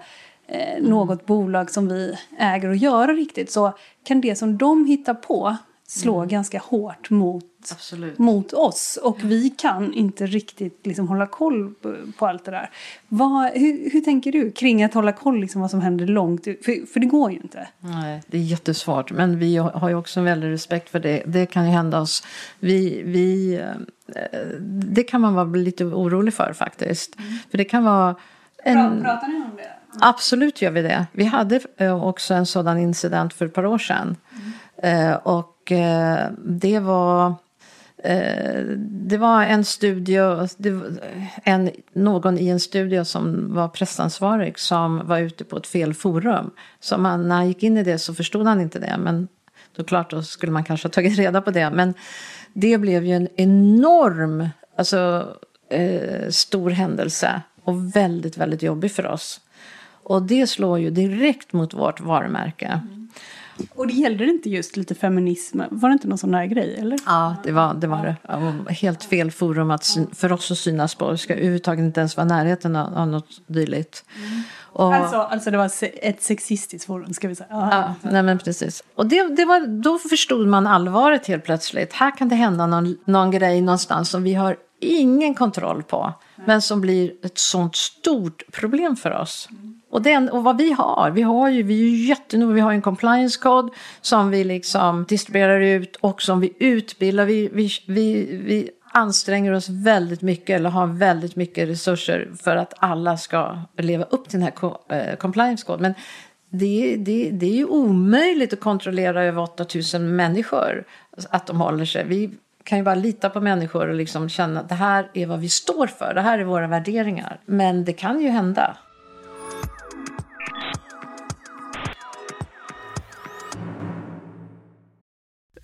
eh, något bolag som vi äger att göra riktigt så kan det som de hittar på slå mm. ganska hårt mot, mot oss. Och vi kan inte riktigt liksom, hålla koll på, allt det där. Vad, hur, hur, tänker du kring att hålla koll liksom, vad som händer långt för, för det går ju inte. Nej, det är jättesvårt. Men vi har ju också en väldig respekt för det. Det kan ju hända oss. Vi, vi, eh, det kan man vara lite orolig för faktiskt. Mm. För det kan vara en... Pratar ni om det? Absolut gör vi det. Vi hade eh, också en sådan incident för ett par år sedan. Mm. Eh, och eh, det var eh, det var en studio, en, någon i en studio som var pressansvarig som var ute på ett fel forum. Så man, när han gick in i det så förstod han inte det. Men då klart då skulle man kanske ha tagit reda på det. Men det blev ju en enorm, alltså eh, stor händelse. Och väldigt, väldigt jobbig för oss. Och det slår ju direkt mot vårt varumärke. Mm. Och det gällde inte just lite feminism? Var det inte någon sån där grej? Eller? Ja, det var det. Var det. Helt fel forum att för oss att synas på. Det ska överhuvudtaget inte ens vara närheten av, av något dylikt. Mm. Och, alltså, alltså det var ett sexistiskt forum ska vi säga. Ja, nej men precis. Och det, det var, då förstod man allvaret helt plötsligt. Här kan det hända någon, någon grej någonstans som vi har ingen kontroll på. Men som blir ett sånt stort problem för oss. Mm. Och, den, och vad vi har, vi har ju, vi är ju jättenoga, vi har en compliance code som vi liksom distribuerar ut och som vi utbildar. Vi, vi, vi, vi anstränger oss väldigt mycket eller har väldigt mycket resurser för att alla ska leva upp till den här eh, compliance code. Men det, det, det är ju omöjligt att kontrollera över 8000 människor att de håller sig. Vi kan ju bara lita på människor och liksom känna att det här är vad vi står för, det här är våra värderingar. Men det kan ju hända.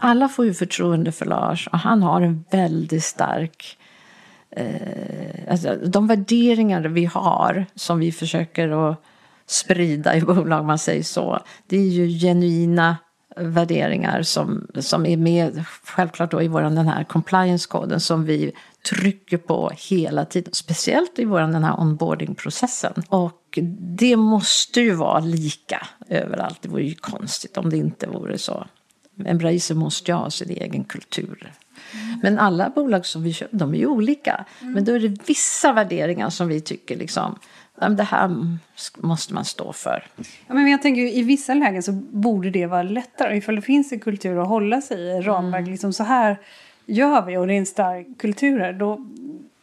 Alla får ju förtroende för Lars och han har en väldigt stark eh, alltså de värderingar vi har som vi försöker att sprida i bolag, man säger så. Det är ju genuina värderingar som, som är med självklart då i våran den här compliance-koden som vi trycker på hela tiden. Speciellt i våran den här onboarding-processen. Och det måste ju vara lika överallt. Det vore ju konstigt om det inte vore så. Embracer måste ju ha sin egen kultur. Mm. Men alla bolag som vi köper, de är ju olika. Mm. Men då är det vissa värderingar som vi tycker liksom, det här måste man stå för. Ja, men jag tänker i vissa lägen så borde det vara lättare. Ifall det finns en kultur att hålla sig i, ramverk, mm. liksom så här gör vi och det är en stark kultur här. Då,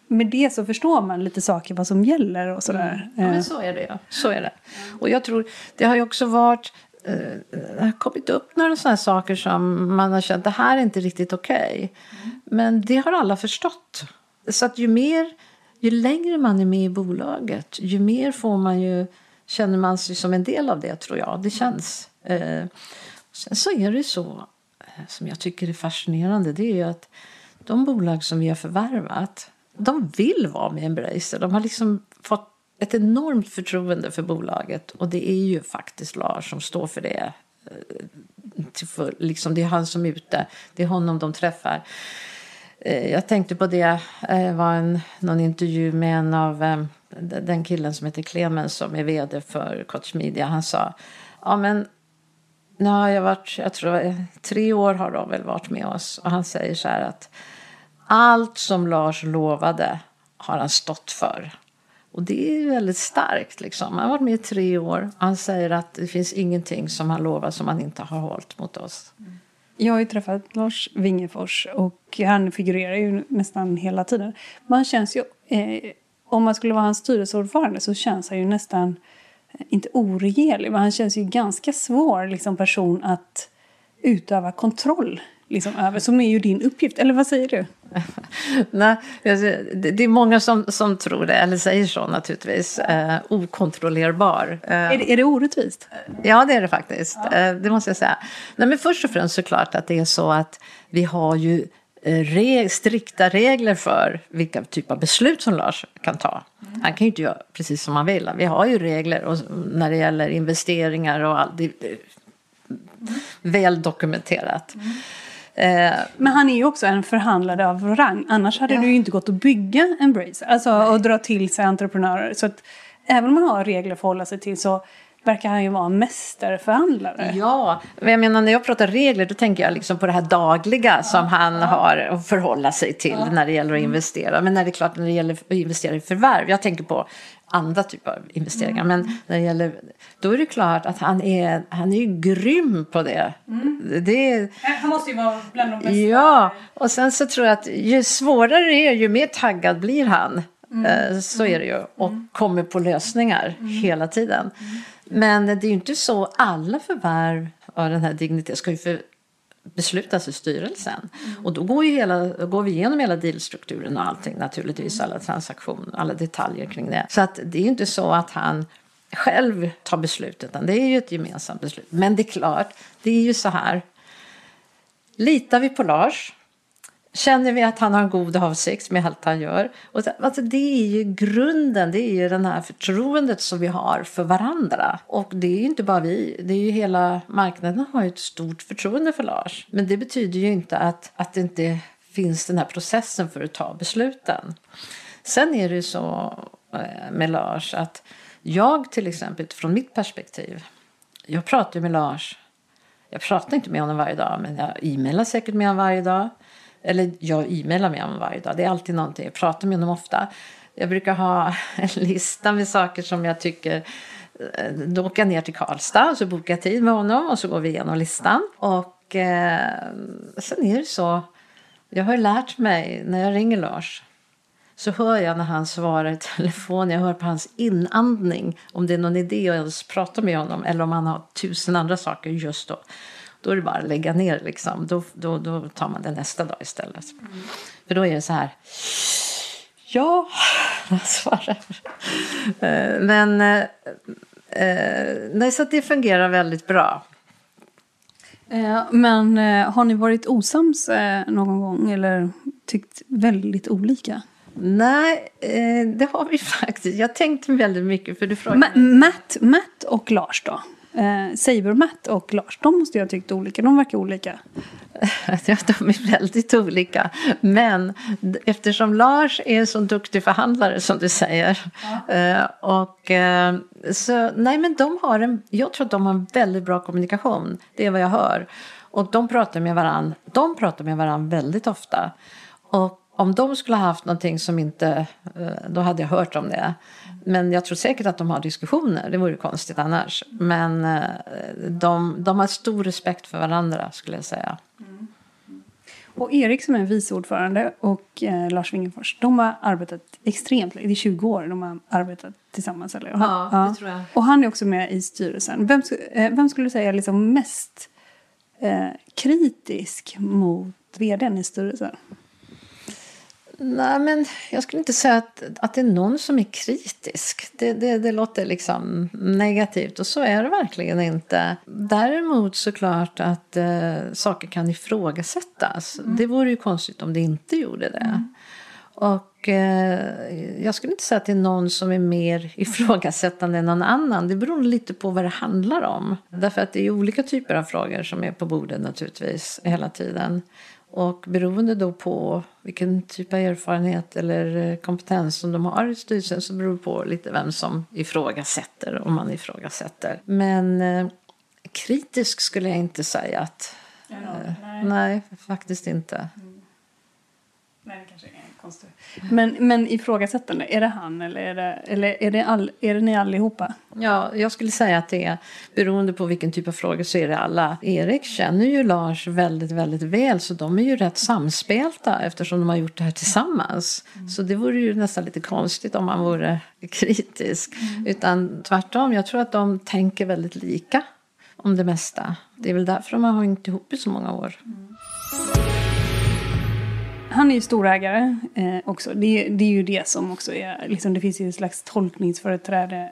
med det så förstår man lite saker vad som gäller och sådär. Mm. Ja, men eh. så är det ja. Så är det. Och jag tror, det har ju också varit det har kommit upp några sådana saker som man har känt det här är inte riktigt okej. Okay. Mm. Men det har alla förstått. Så att ju mer, ju längre man är med i bolaget, ju mer får man ju, känner man sig som en del av det tror jag. Det känns. Eh, sen så är det så, eh, som jag tycker är fascinerande, det är ju att de bolag som vi har förvärvat, de vill vara med Embracer. De har liksom fått ett enormt förtroende för bolaget och det är ju faktiskt Lars som står för det. Eh, liksom, det är han som är ute, det är honom de träffar. Eh, jag tänkte på det, det var en, någon intervju med en av den killen som heter Clemens som är vd för Koch Media. Han sa, ja men nu har jag varit, jag tror tre år har de väl varit med oss och han säger så här att allt som Lars lovade har han stått för. Och det är väldigt starkt. Liksom. Han har varit med i tre år. Han säger att det finns ingenting som han lovar som han inte har hållit mot oss. Jag har ju träffat Lars Wingefors och han figurerar ju nästan hela tiden. Man känns ju, eh, om man skulle vara hans styrelseordförande så känns han ju nästan, eh, inte oregerlig, men han känns ju ganska svår liksom, person att utöva kontroll liksom över, som är ju din uppgift. Eller vad säger du? Nej, det är många som, som tror det, eller säger så naturligtvis. Eh, okontrollerbar. Eh, är, det, är det orättvist? Ja, det är det faktiskt. Ja. Eh, det måste jag säga. Nej, men först och främst såklart att det är så att vi har ju eh, re strikta regler för vilka typ av beslut som Lars kan ta. Han kan ju inte göra precis som han vill. Vi har ju regler och när det gäller investeringar och allt. Det är mm. väl dokumenterat. Mm. Eh, men han är ju också en förhandlare av rang. Annars hade ja. det ju inte gått att bygga Embracer. Alltså och dra till sig entreprenörer. Så att även om man har regler att förhålla sig till så verkar han ju vara en mästerförhandlare. Ja, men jag menar när jag pratar regler då tänker jag liksom på det här dagliga som han har att förhålla sig till ja. när det gäller att investera. Men när det är klart när det gäller att investera i förvärv. Jag tänker på andra typer av investeringar. Mm. Men när det gäller, då är det klart att han är, han är ju grym på det. Mm. det han måste ju vara bland de bästa. Ja, och sen så tror jag att ju svårare det är ju mer taggad blir han. Mm. Eh, så är det ju. Och mm. kommer på lösningar mm. hela tiden. Mm. Men det är ju inte så alla förvärv av den här digniteten ska ju för, beslutas i styrelsen. Mm. Och då går, hela, går vi igenom hela dealstrukturen och allting naturligtvis, alla transaktioner, alla detaljer kring det. Så att det är ju inte så att han själv ta beslutet, utan det är ju ett gemensamt beslut. Men det är klart, det är ju så här. Litar vi på Lars? Känner vi att han har en god avsikt med allt han gör? Och det, alltså det är ju grunden, det är ju det här förtroendet som vi har för varandra. Och det är ju inte bara vi, det är ju hela marknaden har ju ett stort förtroende för Lars. Men det betyder ju inte att, att det inte finns den här processen för att ta besluten. Sen är det ju så eh, med Lars att jag till exempel från mitt perspektiv, jag pratar ju med Lars jag pratar inte med honom varje dag, men jag e-mailar säkert med honom varje dag. Eller jag e-mailar med honom varje dag. Det är alltid någonting. Jag pratar med honom ofta. Jag brukar ha en lista med saker som jag tycker eh, då åker jag ner till Karlstad och så bokar jag tid med honom och så går vi igenom listan. Och eh, sen är det så, jag har lärt mig när jag ringer Lars så hör jag när han svarar i telefon, jag hör på hans inandning om det är någon idé att ens prata med honom eller om han har tusen andra saker just då. Då är det bara att lägga ner liksom. Då, då, då tar man det nästa dag istället. Mm. För då är det så här. Ja, jag svarar. Eh, men eh, eh, nej, så det fungerar väldigt bra. Men har ni varit osams någon gång eller tyckt väldigt olika? Nej, det har vi faktiskt. Jag tänkte väldigt mycket för du frågade Ma Matt, Matt och Lars då? Eh, Saber-Matt och Lars, de måste jag ha tyckt olika. De verkar olika. Ja, de är väldigt olika. Men eftersom Lars är en så duktig förhandlare som du säger. Ja. Eh, och, eh, så, nej, men de har en, jag tror att de har en väldigt bra kommunikation. Det är vad jag hör. Och de pratar med varandra. De pratar med varandra väldigt ofta. Och om de skulle ha haft någonting som inte, eh, då hade jag hört om det. Men jag tror säkert att de har diskussioner, det vore konstigt annars. Men eh, de, de har stor respekt för varandra skulle jag säga. Mm. Och Erik som är vice ordförande och eh, Lars Wingefors, de har arbetat extremt länge, det är 20 år de har arbetat tillsammans. Eller? Ja, ja, det tror jag. Och han är också med i styrelsen. Vem, eh, vem skulle du säga är liksom mest eh, kritisk mot vdn i styrelsen? Nej, men jag skulle inte säga att, att det är någon som är kritisk. Det, det, det låter liksom negativt och så är det verkligen inte. Däremot såklart att eh, saker kan ifrågasättas. Mm. Det vore ju konstigt om det inte gjorde det. Mm. Och eh, jag skulle inte säga att det är någon som är mer ifrågasättande än någon annan. Det beror lite på vad det handlar om. Därför att det är olika typer av frågor som är på bordet naturligtvis hela tiden. Och beroende då på vilken typ av erfarenhet eller eh, kompetens som de har i styrelsen så beror det på lite vem som ifrågasätter, om man ifrågasätter. Men eh, kritisk skulle jag inte säga att... Ja, eh, nej. nej. faktiskt inte. Mm. Nej, kanske är konstigt. Men, men ifrågasättande, är det han eller är det, eller är det, all, är det ni allihopa? Ja, jag skulle säga att det är beroende på vilken typ av frågor så är det alla. Erik känner ju Lars väldigt, väldigt väl så de är ju rätt samspelta eftersom de har gjort det här tillsammans. Mm. Så det vore ju nästan lite konstigt om man vore kritisk. Mm. Utan tvärtom, jag tror att de tänker väldigt lika om det mesta. Det är väl därför de har hängt ihop i så många år. Mm han är ju storägare eh, också. Det, det, är ju det som också är, liksom, det finns ju ett slags tolkningsföreträde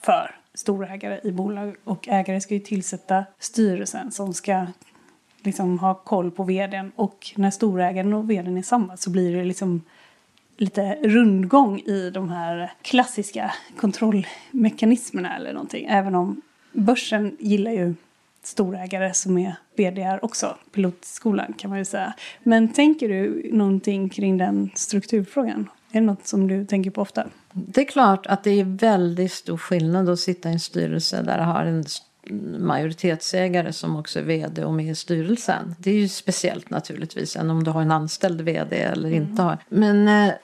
för storägare i bolag. Och ägare ska ju tillsätta styrelsen som ska liksom ha koll på vdn. Och när storägaren och vdn är samma så blir det liksom lite rundgång i de här klassiska kontrollmekanismerna eller någonting. Även om börsen gillar ju storägare som är vd också, pilotskolan kan man ju säga. Men tänker du någonting kring den strukturfrågan? Är det något som du tänker på ofta? Det är klart att det är väldigt stor skillnad att sitta i en styrelse där det har en majoritetsägare som också är vd och med i styrelsen. Det är ju speciellt naturligtvis än om du har en anställd vd eller mm. inte har. Men eh,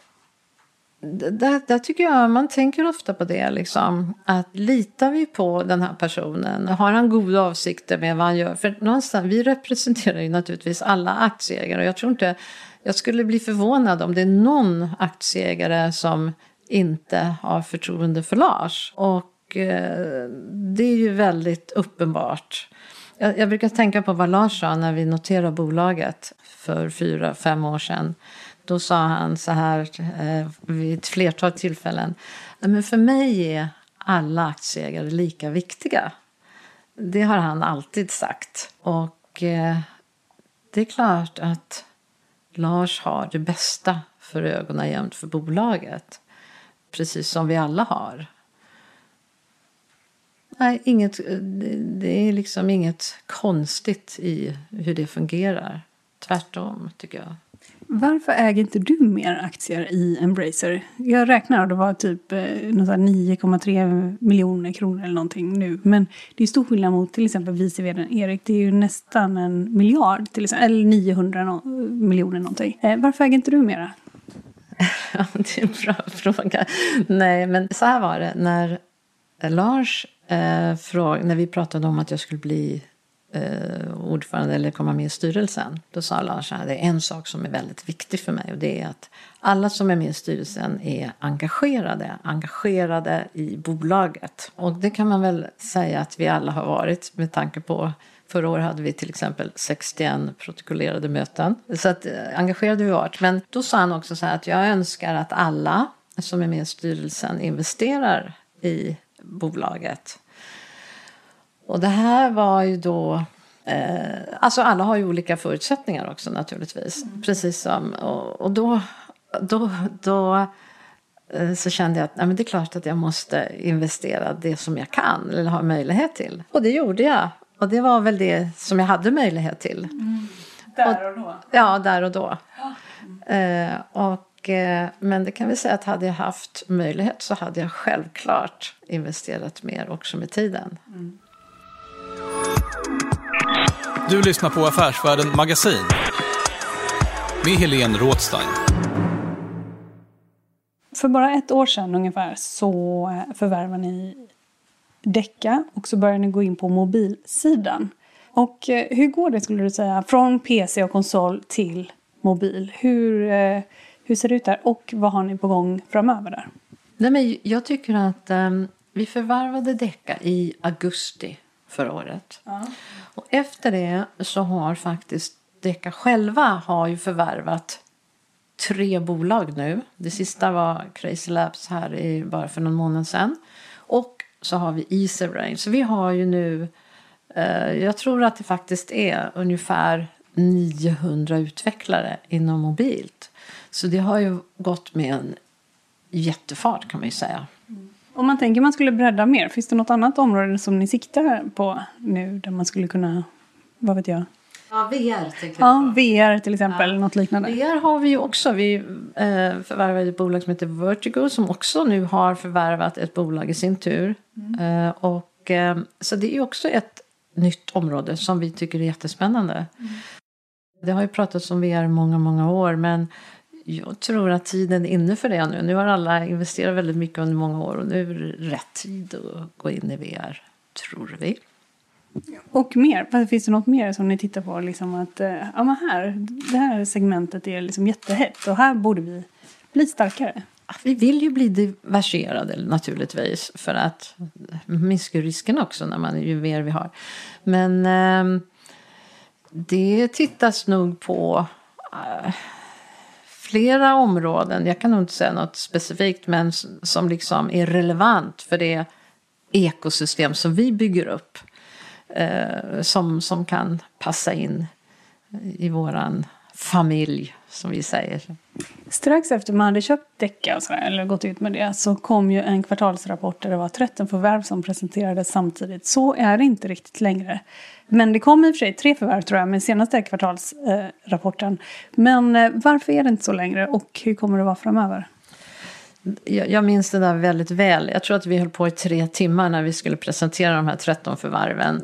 där, där, tycker jag man tänker ofta på det. Liksom. Att litar vi på den här personen? Har han goda avsikter med vad han gör? För någonstans, vi representerar ju naturligtvis alla aktieägare. Och jag tror inte, jag skulle bli förvånad om det är någon aktieägare som inte har förtroende för Lars. Och eh, det är ju väldigt uppenbart. Jag, jag brukar tänka på vad Lars sa när vi noterade bolaget för fyra, fem år sedan. Då sa han så här eh, vid ett flertal tillfällen. Men för mig är alla aktieägare lika viktiga. Det har han alltid sagt. Och eh, det är klart att Lars har det bästa för ögonen jämt för bolaget. Precis som vi alla har. Nej, inget, eh, det är liksom inget konstigt i hur det fungerar. Tvärtom, tycker jag. Varför äger inte du mer aktier i Embracer? Jag räknar och det var typ eh, 9,3 miljoner kronor eller någonting nu. Men det är stor skillnad mot till exempel vice vdn Erik. Det är ju nästan en miljard, till exempel, eller 900 no miljoner någonting. Eh, varför äger inte du mera? det är en bra fråga. Nej, men så här var det. När Lars eh, frågade, när vi pratade om att jag skulle bli eh, ordförande eller komma med i styrelsen. Då sa Lars att det är en sak som är väldigt viktig för mig och det är att alla som är med i styrelsen är engagerade, engagerade i bolaget. Och det kan man väl säga att vi alla har varit med tanke på Förra året hade vi till exempel 61 protokollerade möten. Så att, eh, engagerade vi varit. Men då sa han också så här att jag önskar att alla som är med i styrelsen investerar i bolaget. Och det här var ju då eh, alltså alla har ju olika förutsättningar också naturligtvis. Mm. Precis som, och, och då, då, då eh, så kände jag att nej, men det är klart att jag måste investera det som jag kan eller har möjlighet till. Och det gjorde jag. Och det var väl det som jag hade möjlighet till. Mm. Där och då? Ja, där och då. Mm. Eh, och, eh, men det kan vi säga att hade jag haft möjlighet så hade jag självklart investerat mer också med tiden. Mm. Du lyssnar på Affärsvärlden Magasin med Helene Rådstein. För bara ett år sedan ungefär så eh, förvärvade ni Decca och så började ni gå in på mobilsidan. Och eh, hur går det skulle du säga från PC och konsol till mobil? Hur, eh, hur ser det ut där och vad har ni på gång framöver där? Nej, men jag tycker att um, vi förvärvade Decca i augusti förra året. Ja. Och efter det så har faktiskt Decca själva har ju förvärvat tre bolag nu. Det sista var Crazy Labs här i, bara för någon månad sedan. Och så har vi Easy Range. Så vi har ju nu, eh, jag tror att det faktiskt är ungefär 900 utvecklare inom mobilt. Så det har ju gått med en jättefart kan man ju säga. Om man tänker man skulle bredda mer, finns det något annat område som ni siktar på nu där man skulle kunna, vad vet jag? Ja, VR tänker Ja, VR till exempel, ja. något liknande. VR har vi ju också. Vi eh, förvärvade ett bolag som heter Vertigo som också nu har förvärvat ett bolag i sin tur. Mm. Eh, och, eh, så det är ju också ett nytt område som vi tycker är jättespännande. Mm. Det har ju pratats om VR många, många år men jag tror att tiden är inne för det nu. Nu har alla investerat väldigt mycket under många år och nu är det rätt tid att gå in i VR, tror vi. Och mer? Finns det något mer som ni tittar på? Liksom att, eh, ja, men här, det här segmentet är liksom jättehett och här borde vi bli starkare. Vi vill ju bli diversifierade naturligtvis för att minska risken också när man, ju mer vi har. Men eh, det tittas nog på eh, flera områden. Jag kan nog inte säga något specifikt men som liksom är relevant för det ekosystem som vi bygger upp eh, som, som kan passa in i våran familj, som vi säger. Strax efter man hade köpt Decca och sådär, eller gått ut med det, så kom ju en kvartalsrapport där det var 13 förvärv som presenterades samtidigt. Så är det inte riktigt längre. Men det kom i och för sig tre förvärv tror jag, med senaste kvartalsrapporten. Men eh, varför är det inte så längre och hur kommer det vara framöver? jag minns det där väldigt väl. Jag tror att vi höll på i tre timmar när vi skulle presentera de här 13 förvärven.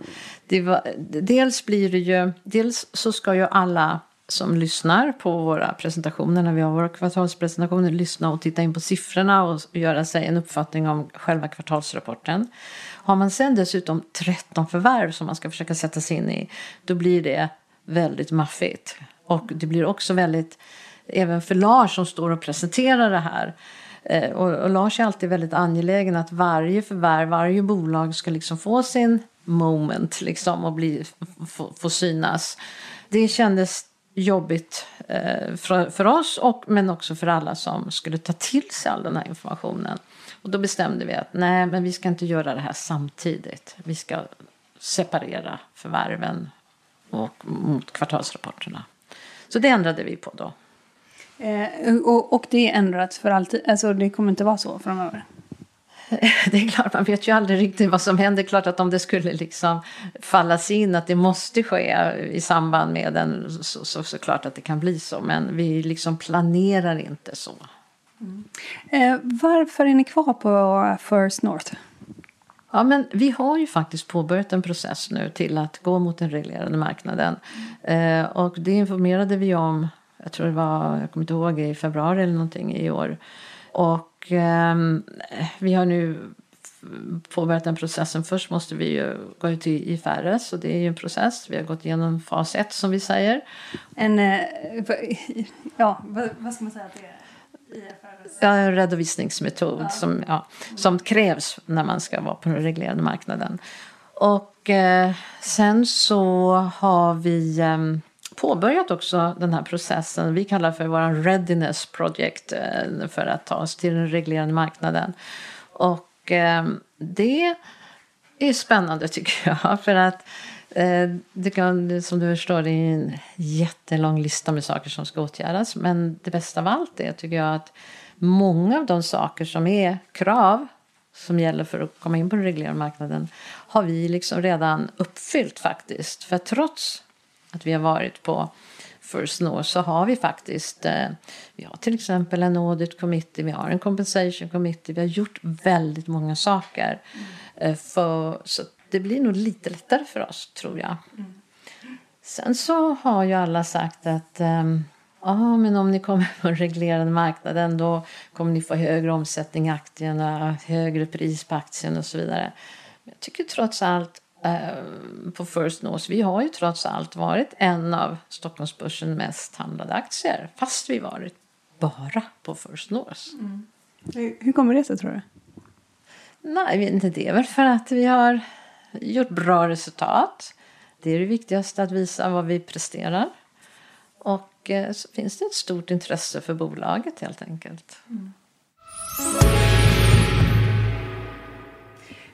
Var, dels blir det ju, dels så ska ju alla som lyssnar på våra presentationer när vi har våra kvartalspresentationer lyssna och titta in på siffrorna och göra sig en uppfattning om själva kvartalsrapporten. Har man sen dessutom 13 förvärv som man ska försöka sätta sig in i, då blir det väldigt maffigt. Och det blir också väldigt, även för Lars som står och presenterar det här, eh, och, och Lars är alltid väldigt angelägen att varje förvärv, varje bolag ska liksom få sin moment liksom och bli, få, få synas. Det kändes jobbigt eh, för, för oss och, men också för alla som skulle ta till sig all den här informationen. Och då bestämde vi att nej, men vi ska inte göra det här samtidigt. Vi ska separera förvärven och mot kvartalsrapporterna. Så det ändrade vi på då. Eh, och, och det är ändrat för alltid? Alltså det kommer inte vara så framöver? Det är klart, man vet ju aldrig riktigt vad som händer. Klart att om det skulle liksom fallas in att det måste ske i samband med den så, så, så klart att det kan bli så. Men vi liksom planerar inte så. Mm. Eh, varför är ni kvar på First North? Ja, men vi har ju faktiskt påbörjat en process nu till att gå mot den reglerade marknaden. Eh, och det informerade vi om, jag tror det var, jag kommer inte ihåg, i februari eller någonting i år. Och eh, vi har nu påbörjat den processen. Först måste vi ju gå ut i IFRS och det är ju en process. Vi har gått igenom fas 1 som vi säger. En, eh, ja, vad ska man säga att det är? Ja, en redovisningsmetod ja. Som, ja, som krävs när man ska vara på den reglerade marknaden. Och eh, sen så har vi eh, påbörjat också den här processen. Vi kallar för vår readiness project eh, för att ta oss till den reglerade marknaden. Och ehm, det är spännande tycker jag. För att eh, det kan, som du förstår, det är en jättelång lista med saker som ska åtgärdas. Men det bästa av allt är, tycker jag, att många av de saker som är krav som gäller för att komma in på den reglerade marknaden har vi liksom redan uppfyllt faktiskt. För trots att vi har varit på First North så har vi faktiskt, eh, vi har till exempel en audit committee, vi har en compensation committee, vi har gjort väldigt många saker. Mm. För, så det blir nog lite lättare för oss, tror jag. Mm. Sen så har ju alla sagt att um, ja, men om ni kommer på den reglerade marknaden då kommer ni få högre omsättning i aktierna, högre pris på aktien och så vidare. Men jag tycker trots allt på First North, vi har ju trots allt varit en av Stockholmsbörsens mest handlade aktier fast vi varit bara på First North. Mm. Hur kommer det sig tror du? Nej, inte det är väl för att vi har gjort bra resultat. Det är det viktigaste, att visa vad vi presterar. Och eh, så finns det ett stort intresse för bolaget helt enkelt. Mm.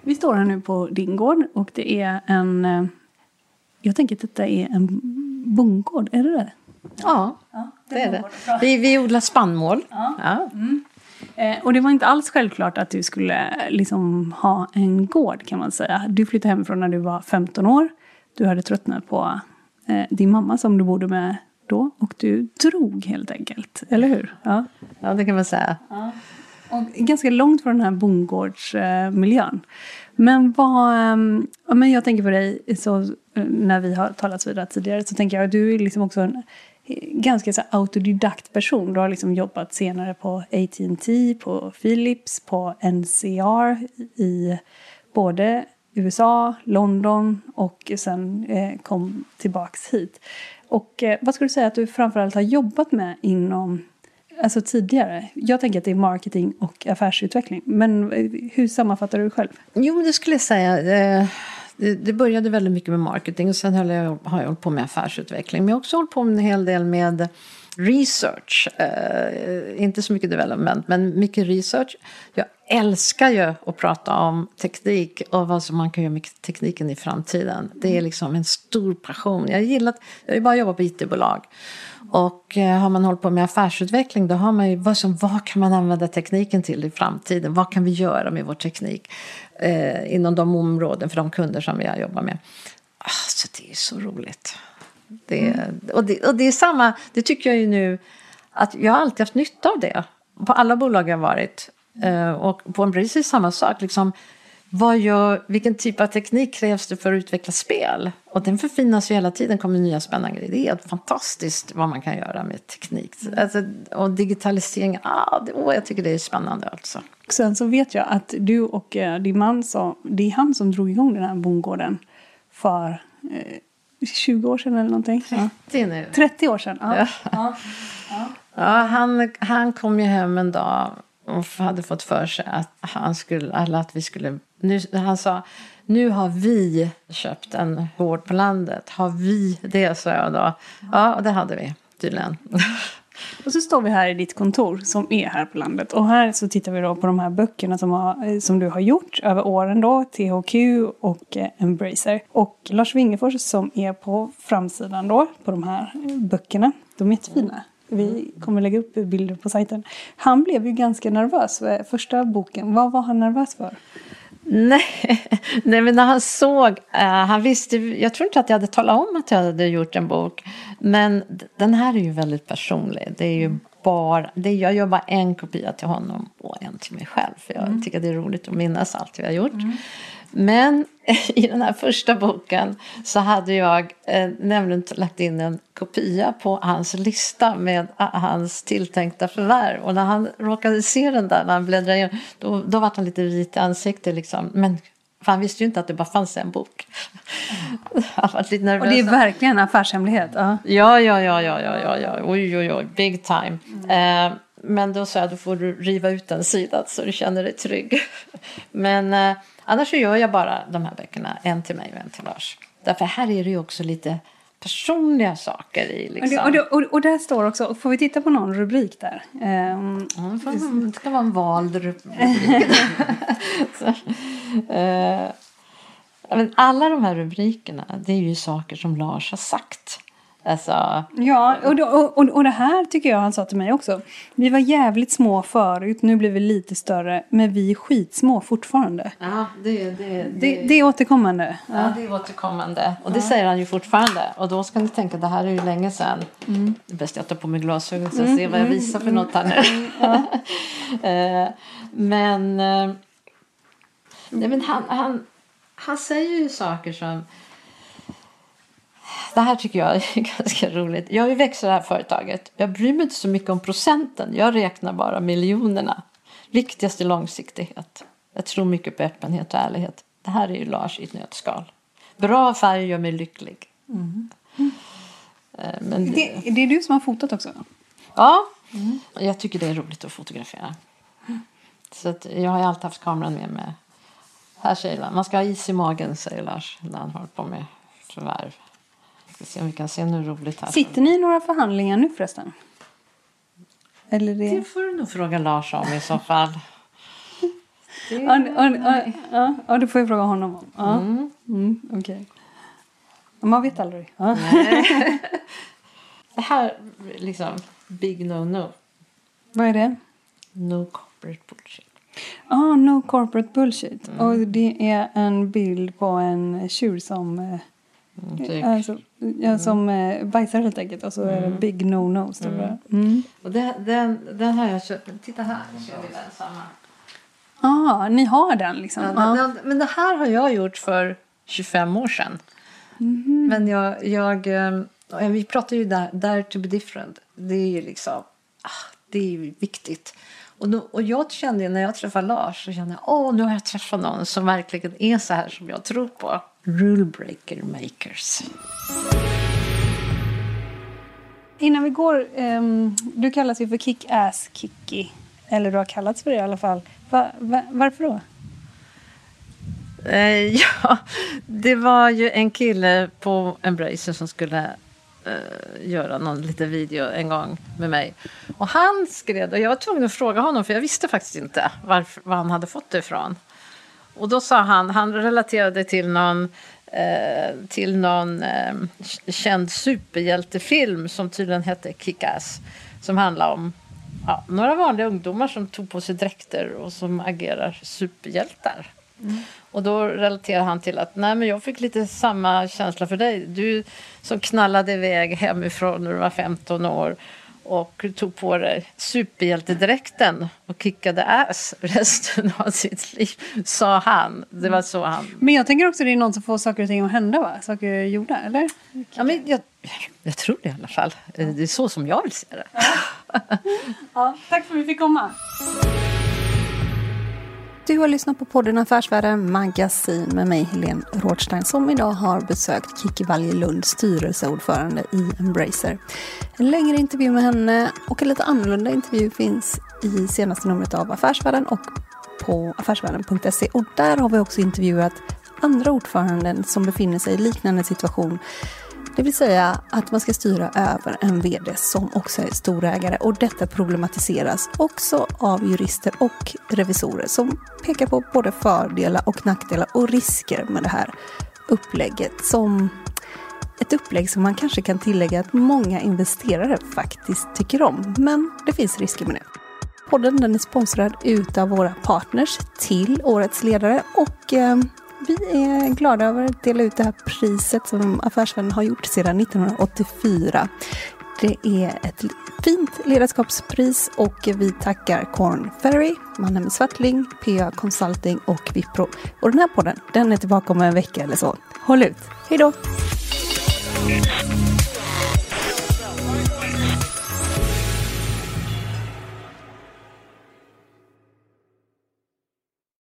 Vi står här nu på din gård och det är en... Eh, jag tänker att detta är en bondgård, är det det? Ja, ja det, är det. Vi, vi odlar spannmål. Ja. ja. Mm. Eh, och det var inte alls självklart att du skulle liksom ha en gård kan man säga. Du flyttade hemifrån när du var 15 år. Du hade tröttnat på eh, din mamma som du bodde med då. Och du drog helt enkelt, eller hur? Ja, ja det kan man säga. Ja. Och ganska långt från den här bondgårdsmiljön. Men vad, ehm, men jag tänker på dig, så, eh, när vi har talats vidare tidigare, så tänker jag att du är liksom också en eh, ganska så autodidakt person. Du har liksom jobbat senare på AT&T, på Philips, på NCR i både USA, London och sen eh, kom tillbaks hit. Och vad skulle du säga att du framförallt har jobbat med inom Alltså tidigare. Jag tänker att det är marketing och affärsutveckling. Men eh, hur sammanfattar du det själv? Jo, men det skulle jag säga. Eh, det, började väldigt mycket med marketing och sen har jag hållit på med affärsutveckling. Men jag har också hållit på med en hel del med research. Eh, inte så mycket development, men mycket research. Jag älskar ju att prata om teknik och vad som man kan göra med tekniken i framtiden. Det är liksom en stor passion. Jag gillar, jag har bara jobbat på IT-bolag. Och eh, har man hållit på med affärsutveckling då har man ju, vad, som, vad kan man använda tekniken till i framtiden? Vad kan vi göra med vår teknik? eh, inom de områden för de kunder som vi har jobbat med. Alltså, det är så roligt. Det, mm. och, det, och det är samma, det tycker jag ju nu, att jag har alltid haft nytta av det. På alla bolag jag har varit. Eh, och på en precis samma sak. Liksom, vad gör, vilken typ av teknik krävs det för att utveckla spel? Och den förfinas ju hela tiden, kommer nya spännande grejer. Det är fantastiskt vad man kan göra med teknik. Alltså, och digitalisering, ah, det, oh, jag tycker det är spännande alltså. Sen så vet jag att du och eh, din man, sa, det är han som drog igång den här bondgården för eh, 20 år sedan eller någonting. 30 ja. nu. 30 år sedan, ja. ja. ja. ja. han, han kom ju hem en dag och hade fått för sig att, han skulle, eller att vi skulle... Nu, han sa, nu har vi köpt en gård på landet. Har vi det, sa jag då. Ja, det hade vi tydligen. Och så står vi här i ditt kontor som är här på landet. Och här så tittar vi då på de här böckerna som, har, eh, som du har gjort över åren då. THQ och eh, Embracer. Och Lars Wingefors som är på framsidan då på de här eh, böckerna. De är jättefina. Vi kommer lägga upp bilder på sajten. Han blev ju ganska nervös för första boken. Vad var han nervös för? Nej, nej men när han såg, uh, han visste, jag tror inte att jag hade talat om att jag hade gjort en bok. Men den här är ju väldigt personlig. Det är ju bara, det, jag gör bara en kopia till honom och en till mig själv. För jag mm. tycker det är roligt att minnas allt vi har gjort. Mm. Men i den här första boken så hade jag eh, nämligen lagt in en kopia på hans lista med hans tilltänkta förvärv. Och när han råkade se den där, när han bläddrade in, då, då var han lite vit i ansiktet liksom. Men för han visste ju inte att det bara fanns en bok. Han var lite nervös. Och det är verkligen en affärshemlighet? Ja, ja, ja, ja, ja, ja, ja. oj, oj, oj, big time. Mm. Eh, men då sa jag, då får du riva ut den sidan så du känner dig trygg. Men eh, Annars gör jag bara de här böckerna, en till mig och en till Lars. Därför här är det ju också lite personliga saker i. Liksom. Och, det, och, det, och, där står också, får vi titta på någon rubrik där? Um, ja, det ska vara en vald rubrik. så, uh, alla de här rubrikerna, det är ju saker som Lars har sagt. Alltså... Ja, och, och, och, och det här tycker jag han sa till mig också. Vi var jävligt små förut, nu blir vi lite större, men vi är skitsmå fortfarande. Ja, det, det, det, det, det är återkommande. Ja. ja, det är återkommande. Och det ja. säger han ju fortfarande. Och då ska ni tänka, det här är ju länge sedan. Mm. Det är bäst jag tar på mig glasögon så jag mm, ser vad jag mm, visar för mm, något här nu. Ja. Eh, men, eh, nej, men han, han, han säger ju saker som det här tycker jag är ganska roligt. Jag ju växt det här företaget. Jag bryr mig inte så mycket om procenten. Jag räknar bara miljonerna. Viktigast är långsiktighet. Jag tror mycket på öppenhet och ärlighet. Det här är ju Lars i ett nötskal. Bra affärer gör mig lycklig. Mm. Men det, det, är du som har fotat också? Ja, mm. jag tycker det är roligt att fotografera. Så att jag har alltid haft kameran med mig. Här säger Lars, man ska ha is i magen, säger Lars när han håller på med förvärv ska se om vi kan se något roligt här. Sitter ni i några förhandlingar nu förresten? Eller det... det får du nog fråga Lars om i så fall. Det... Ja, ja, ja, det får jag fråga honom om. Ja. Mm. Mm, okay. Man vet aldrig. Ja. det här, liksom, big no-no. Vad är det? No corporate bullshit. Ah, no corporate bullshit. Mm. Och det är en bild på en tjur som Mm, alltså, ja, som eh, bajsar helt enkelt och så är det mm. big no-no. Mm. mm. Och det, den, den har jag köpt. Titta här, kör vi den samma. ah, ni har den liksom? Ja, ah. den, men det här har jag gjort för 25 år sedan. Mm. Men jag, jag, eh, vi pratar ju där, där to be different. Det är ju liksom, ah, det är ju viktigt. Och, då, och jag kände när jag träffade Lars så kände jag, åh nu har jag träffat någon som verkligen är så här som jag tror på. Rule breaker makers. Innan vi går, um, du kallas ju för kick-ass Kikki. Eller du har kallats för det i alla fall. Va, va, varför då? Uh, ja, det var ju en kille på Embracer som skulle uh, göra någon liten video en gång med mig. Och han skrev, och jag var tvungen att fråga honom för jag visste faktiskt inte varför, var han hade fått det ifrån. Och då sa han, han relaterade till någon, eh, till någon eh, känd superhjältefilm som tydligen hette Kick-Ass. Som handlar om ja, några vanliga ungdomar som tog på sig dräkter och som agerar superhjältar. Mm. Och då relaterar han till att nej men jag fick lite samma känsla för dig. Du som knallade iväg hemifrån när du var 15 år och tog på dig superhjältedräkten och kickade ass resten av sitt liv, sa han. Det var så han... Men jag tänker också att det är någon som får saker och ting att hända, va? Saker gjorda, eller? Ja, men jag, jag tror det i alla fall. Det är så som jag vill se det. Ja. ja, tack för att vi fick komma. Du har lyssnat på podden Affärsvärlden Magasin med mig Helene Rådstein som idag har besökt Kikki Valjelund, styrelseordförande i Embracer. En längre intervju med henne och en lite annorlunda intervju finns i senaste numret av Affärsvärlden och på affärsvärlden.se och där har vi också intervjuat andra ordföranden som befinner sig i liknande situation det vill säga att man ska styra över en VD som också är storägare och detta problematiseras också av jurister och revisorer som pekar på både fördelar och nackdelar och risker med det här upplägget som ett upplägg som man kanske kan tillägga att många investerare faktiskt tycker om. Men det finns risker med det. Podden den är sponsrad utav våra partners till Årets ledare och eh, vi är glada över att dela ut det här priset som Affärsvärlden har gjort sedan 1984. Det är ett fint ledarskapspris och vi tackar Corn Ferry, Mannheim Swartling, PA Consulting och Vipro. Och den här podden, den är tillbaka om en vecka eller så. Håll ut! Hej då!